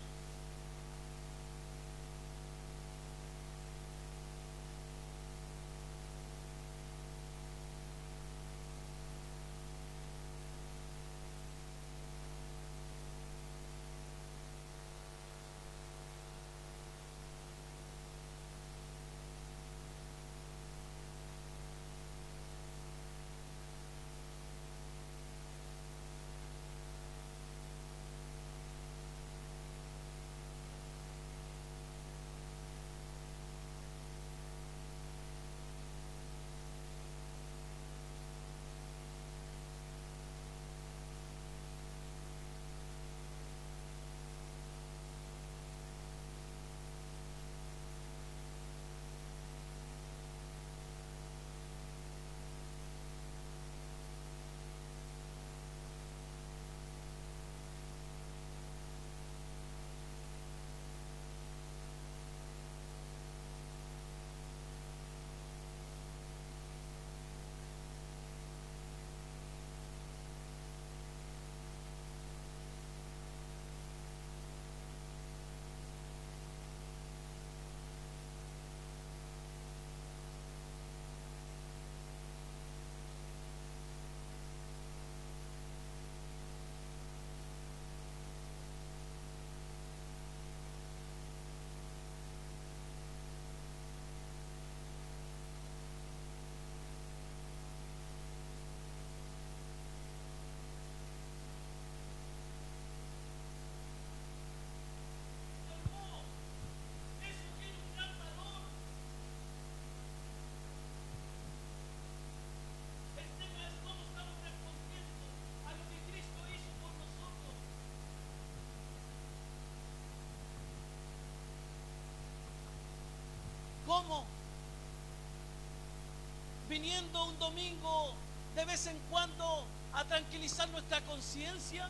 Viniendo un domingo de vez en cuando a tranquilizar nuestra conciencia.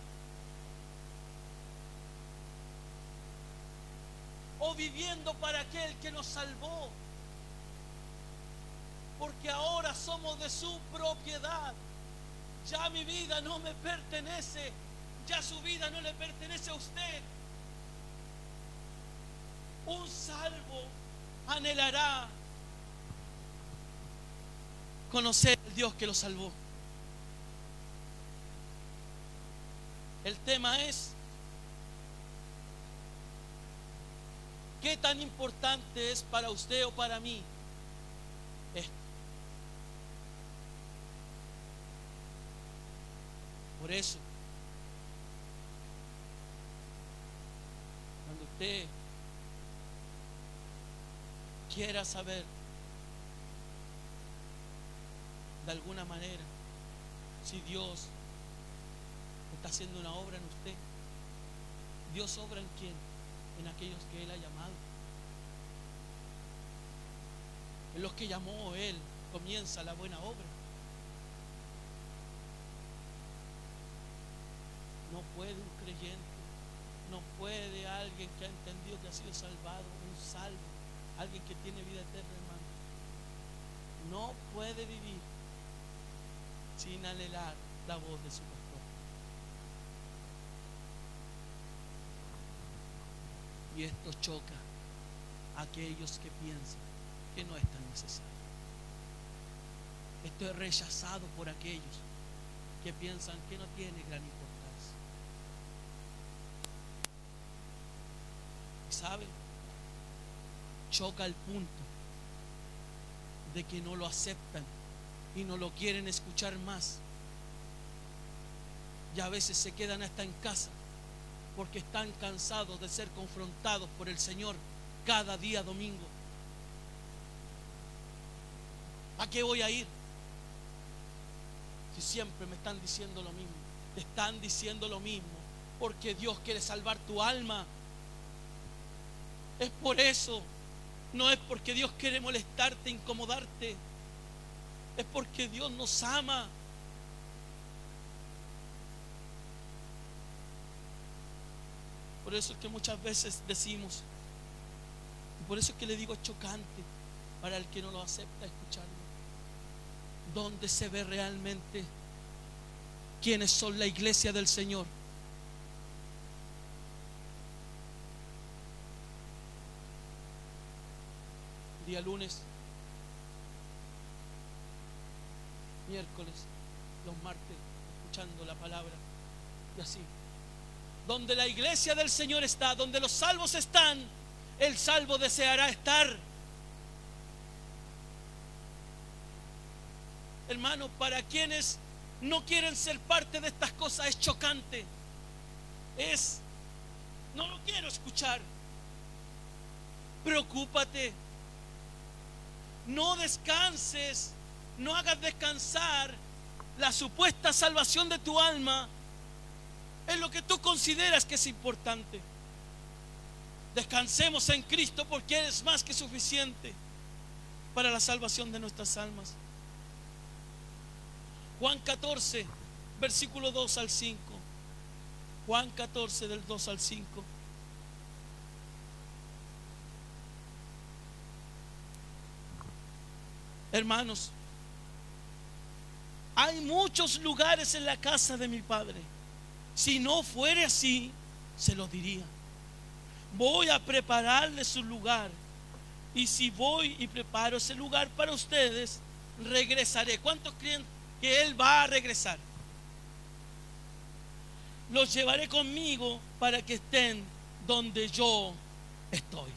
O viviendo para aquel que nos salvó. Porque ahora somos de su propiedad. Ya mi vida no me pertenece. Ya su vida no le pertenece a usted. Un salvo anhelará conocer al Dios que lo salvó. El tema es, ¿qué tan importante es para usted o para mí esto? Por eso, cuando usted quiera saber de alguna manera si Dios está haciendo una obra en usted. Dios obra en quién? En aquellos que Él ha llamado. En los que llamó Él comienza la buena obra. No puede un creyente, no puede alguien que ha entendido que ha sido salvado, un salvo alguien que tiene vida eterna, hermano, no puede vivir sin anhelar la voz de su pastor. Y esto choca a aquellos que piensan que no es tan necesario. Esto es rechazado por aquellos que piensan que no tiene gran importancia. ¿Y sabe? Choca el punto de que no lo aceptan y no lo quieren escuchar más. Y a veces se quedan hasta en casa porque están cansados de ser confrontados por el Señor cada día domingo. ¿A qué voy a ir? Si siempre me están diciendo lo mismo. Te están diciendo lo mismo. Porque Dios quiere salvar tu alma. Es por eso. No es porque Dios quiere molestarte, incomodarte. Es porque Dios nos ama. Por eso es que muchas veces decimos, y por eso es que le digo chocante para el que no lo acepta escucharlo. ¿Dónde se ve realmente quiénes son la iglesia del Señor? Día lunes, miércoles, los martes, escuchando la palabra y así. Donde la iglesia del Señor está, donde los salvos están, el salvo deseará estar. Hermano, para quienes no quieren ser parte de estas cosas es chocante. Es, no lo quiero escuchar. Preocúpate. No descanses, no hagas descansar la supuesta salvación de tu alma en lo que tú consideras que es importante. Descansemos en Cristo porque Él es más que suficiente para la salvación de nuestras almas. Juan 14, versículo 2 al 5. Juan 14 del 2 al 5. Hermanos, hay muchos lugares en la casa de mi Padre. Si no fuere así, se lo diría. Voy a prepararle su lugar. Y si voy y preparo ese lugar para ustedes, regresaré. ¿Cuántos creen que Él va a regresar? Los llevaré conmigo para que estén donde yo estoy.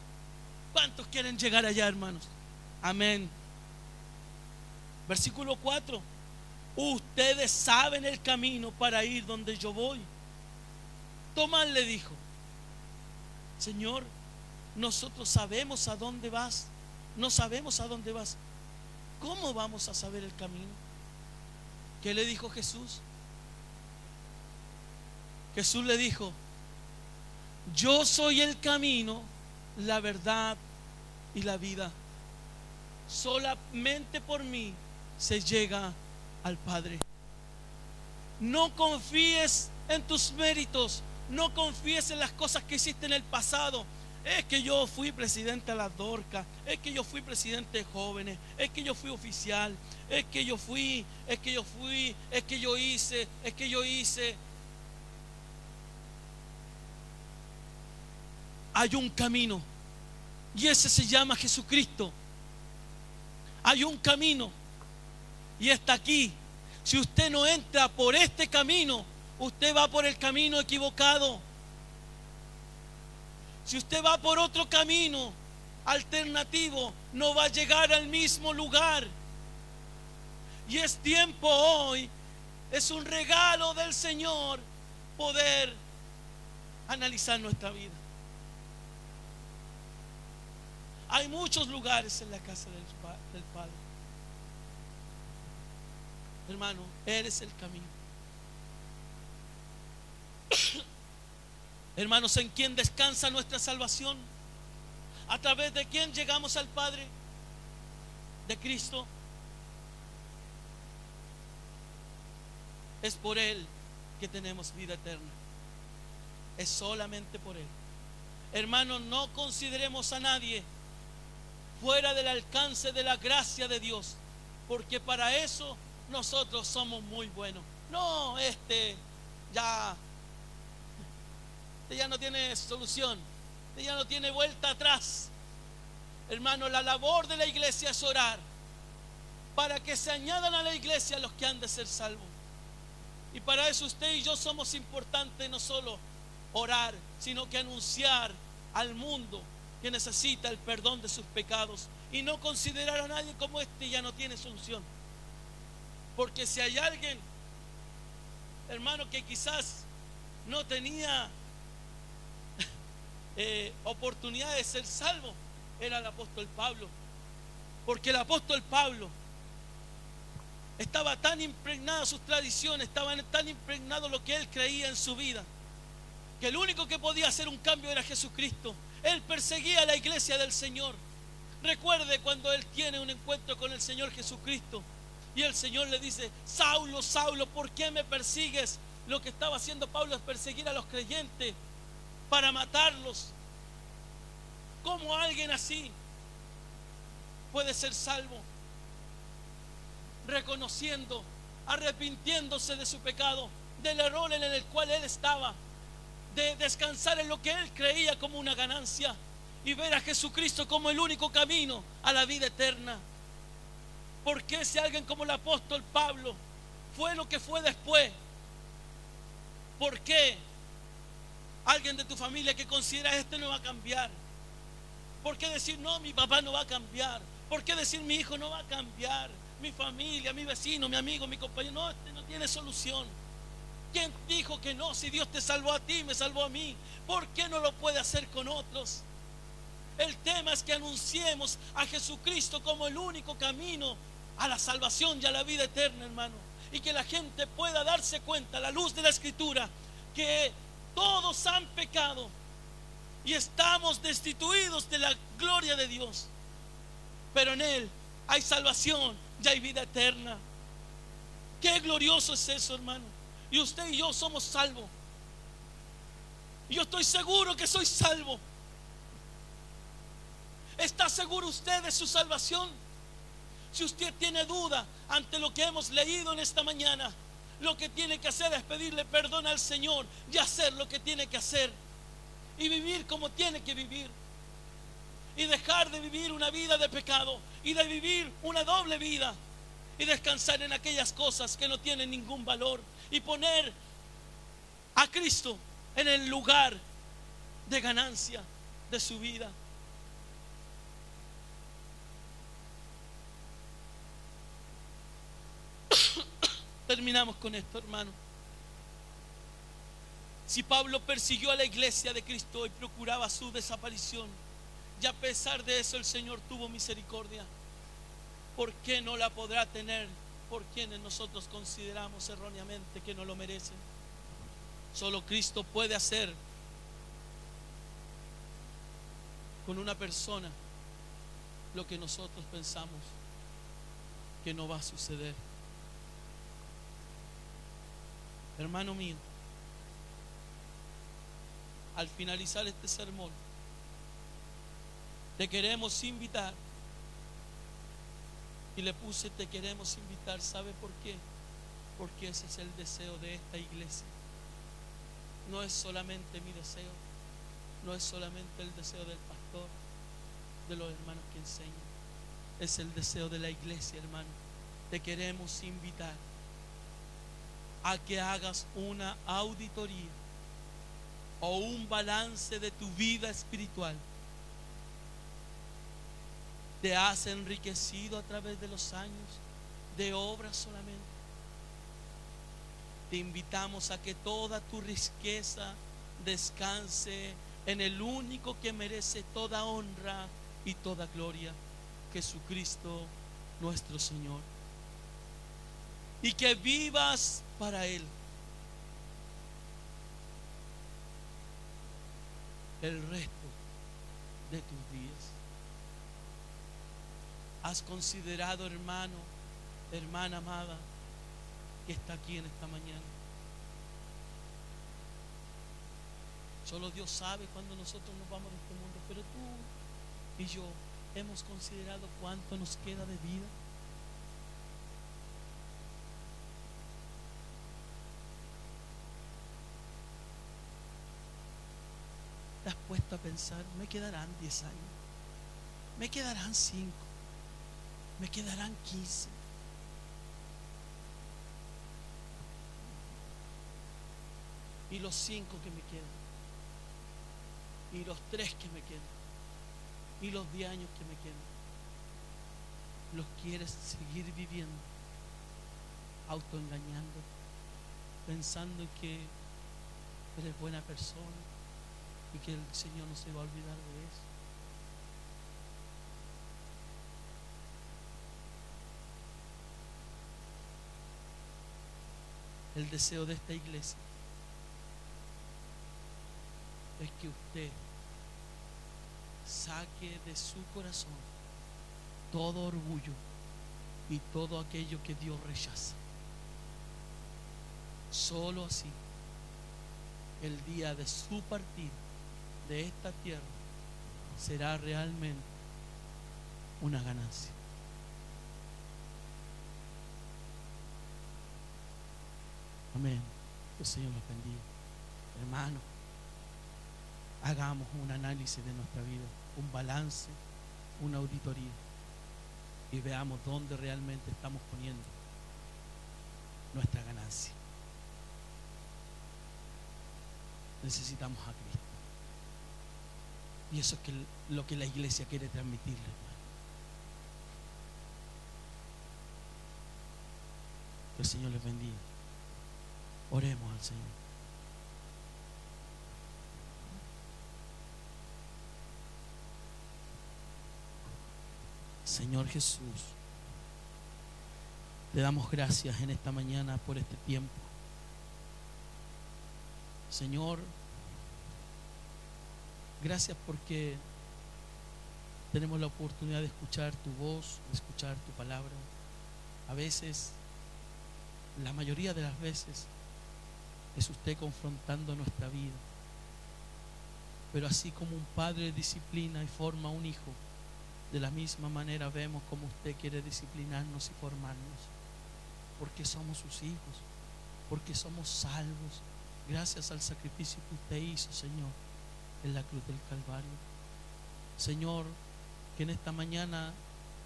¿Cuántos quieren llegar allá, hermanos? Amén. Versículo 4. Ustedes saben el camino para ir donde yo voy. Tomás le dijo, Señor, nosotros sabemos a dónde vas. No sabemos a dónde vas. ¿Cómo vamos a saber el camino? ¿Qué le dijo Jesús? Jesús le dijo, yo soy el camino, la verdad y la vida. Solamente por mí se llega al Padre. No confíes en tus méritos, no confíes en las cosas que hiciste en el pasado. Es que yo fui presidente de las Dorcas, es que yo fui presidente de jóvenes, es que yo fui oficial, es que yo fui, es que yo fui, es que yo hice, es que yo hice. Hay un camino y ese se llama Jesucristo. Hay un camino y está aquí. Si usted no entra por este camino, usted va por el camino equivocado. Si usted va por otro camino alternativo, no va a llegar al mismo lugar. Y es tiempo hoy, es un regalo del Señor poder analizar nuestra vida. Hay muchos lugares en la casa del, Padre. Hermano, eres el camino. Hermanos, ¿en quién descansa nuestra salvación? ¿A través de quién llegamos al Padre? De Cristo. Es por Él que tenemos vida eterna. Es solamente por Él. Hermanos, no consideremos a nadie fuera del alcance de la gracia de Dios, porque para eso nosotros somos muy buenos. No, este ya ya no tiene solución, ya no tiene vuelta atrás. Hermano, la labor de la iglesia es orar para que se añadan a la iglesia los que han de ser salvos. Y para eso usted y yo somos importantes no solo orar, sino que anunciar al mundo que necesita el perdón de sus pecados y no considerar a nadie como este ya no tiene solución. Porque si hay alguien, hermano, que quizás no tenía eh, oportunidad de ser salvo, era el apóstol Pablo. Porque el apóstol Pablo estaba tan impregnado sus tradiciones, estaba tan impregnado lo que él creía en su vida, que el único que podía hacer un cambio era Jesucristo. Él perseguía a la iglesia del Señor. Recuerde cuando él tiene un encuentro con el Señor Jesucristo y el Señor le dice, Saulo, Saulo, ¿por qué me persigues? Lo que estaba haciendo Pablo es perseguir a los creyentes para matarlos. ¿Cómo alguien así puede ser salvo? reconociendo, arrepintiéndose de su pecado, del error en el cual él estaba, de descansar en lo que él creía como una ganancia y ver a Jesucristo como el único camino a la vida eterna. Porque si alguien como el apóstol Pablo fue lo que fue después? ¿Por qué alguien de tu familia que considera este no va a cambiar? ¿Por qué decir no, mi papá no va a cambiar? ¿Por qué decir mi hijo no va a cambiar? mi familia, mi vecino, mi amigo, mi compañero. No, este no tiene solución. ¿Quién dijo que no? Si Dios te salvó a ti, me salvó a mí. ¿Por qué no lo puede hacer con otros? El tema es que anunciemos a Jesucristo como el único camino a la salvación y a la vida eterna, hermano. Y que la gente pueda darse cuenta a la luz de la escritura que todos han pecado y estamos destituidos de la gloria de Dios. Pero en Él hay salvación ya hay vida eterna. Qué glorioso es eso, hermano. Y usted y yo somos salvos. Yo estoy seguro que soy salvo. ¿Está seguro usted de su salvación? Si usted tiene duda ante lo que hemos leído en esta mañana, lo que tiene que hacer es pedirle perdón al Señor y hacer lo que tiene que hacer. Y vivir como tiene que vivir y dejar de vivir una vida de pecado y de vivir una doble vida y descansar en aquellas cosas que no tienen ningún valor y poner a Cristo en el lugar de ganancia de su vida. Terminamos con esto, hermano. Si Pablo persiguió a la iglesia de Cristo y procuraba su desaparición, y a pesar de eso el Señor tuvo misericordia. ¿Por qué no la podrá tener por quienes nosotros consideramos erróneamente que no lo merecen? Solo Cristo puede hacer con una persona lo que nosotros pensamos que no va a suceder. Hermano mío, al finalizar este sermón, te queremos invitar. Y le puse, te queremos invitar. ¿Sabe por qué? Porque ese es el deseo de esta iglesia. No es solamente mi deseo. No es solamente el deseo del pastor, de los hermanos que enseñan. Es el deseo de la iglesia, hermano. Te queremos invitar a que hagas una auditoría o un balance de tu vida espiritual te has enriquecido a través de los años de obras solamente. Te invitamos a que toda tu riqueza descanse en el único que merece toda honra y toda gloria, Jesucristo nuestro Señor. Y que vivas para Él. el resto de tus días. ¿Has considerado, hermano, hermana amada, que está aquí en esta mañana? Solo Dios sabe cuando nosotros nos vamos de este mundo, pero tú y yo hemos considerado cuánto nos queda de vida. ¿Te has puesto a pensar, me quedarán 10 años? ¿Me quedarán 5? me quedarán 15. y los cinco que me quedan, y los tres que me quedan, y los diez años que me quedan, los quieres seguir viviendo, autoengañando, pensando que eres buena persona y que el Señor no se va a olvidar de eso. El deseo de esta iglesia es que usted saque de su corazón todo orgullo y todo aquello que Dios rechaza. Solo así, el día de su partida de esta tierra será realmente una ganancia. Amén. Que el Señor los bendiga. Hermano, hagamos un análisis de nuestra vida, un balance, una auditoría y veamos dónde realmente estamos poniendo nuestra ganancia. Necesitamos a Cristo. Y eso es lo que la iglesia quiere transmitirle, hermano. Que el Señor les bendiga. Oremos al Señor. Señor Jesús, te damos gracias en esta mañana por este tiempo. Señor, gracias porque tenemos la oportunidad de escuchar tu voz, de escuchar tu palabra. A veces, la mayoría de las veces, es usted confrontando nuestra vida. Pero así como un padre disciplina y forma a un hijo, de la misma manera vemos como usted quiere disciplinarnos y formarnos. Porque somos sus hijos, porque somos salvos, gracias al sacrificio que usted hizo, Señor, en la cruz del Calvario. Señor, que en esta mañana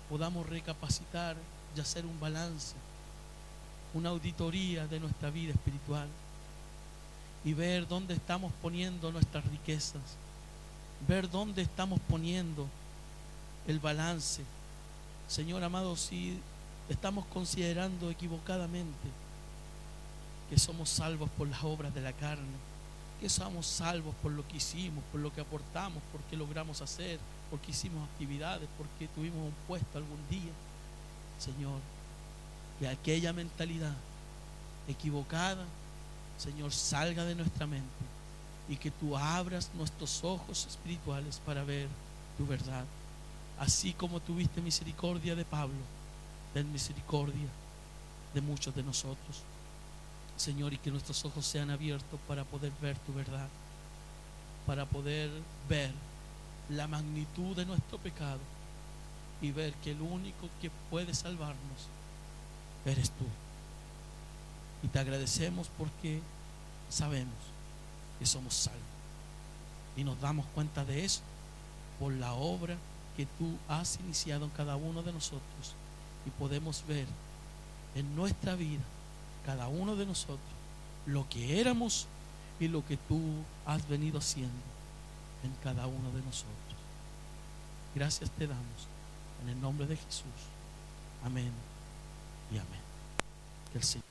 podamos recapacitar y hacer un balance, una auditoría de nuestra vida espiritual y ver dónde estamos poniendo nuestras riquezas, ver dónde estamos poniendo el balance. Señor amado, si estamos considerando equivocadamente que somos salvos por las obras de la carne, que somos salvos por lo que hicimos, por lo que aportamos, porque logramos hacer, porque hicimos actividades, porque tuvimos un puesto algún día. Señor, que aquella mentalidad equivocada Señor, salga de nuestra mente y que tú abras nuestros ojos espirituales para ver tu verdad. Así como tuviste misericordia de Pablo, ten misericordia de muchos de nosotros. Señor, y que nuestros ojos sean abiertos para poder ver tu verdad, para poder ver la magnitud de nuestro pecado y ver que el único que puede salvarnos eres tú. Y te agradecemos porque sabemos que somos salvos. Y nos damos cuenta de eso por la obra que tú has iniciado en cada uno de nosotros. Y podemos ver en nuestra vida, cada uno de nosotros, lo que éramos y lo que tú has venido haciendo en cada uno de nosotros. Gracias te damos en el nombre de Jesús. Amén y amén. Que el Señor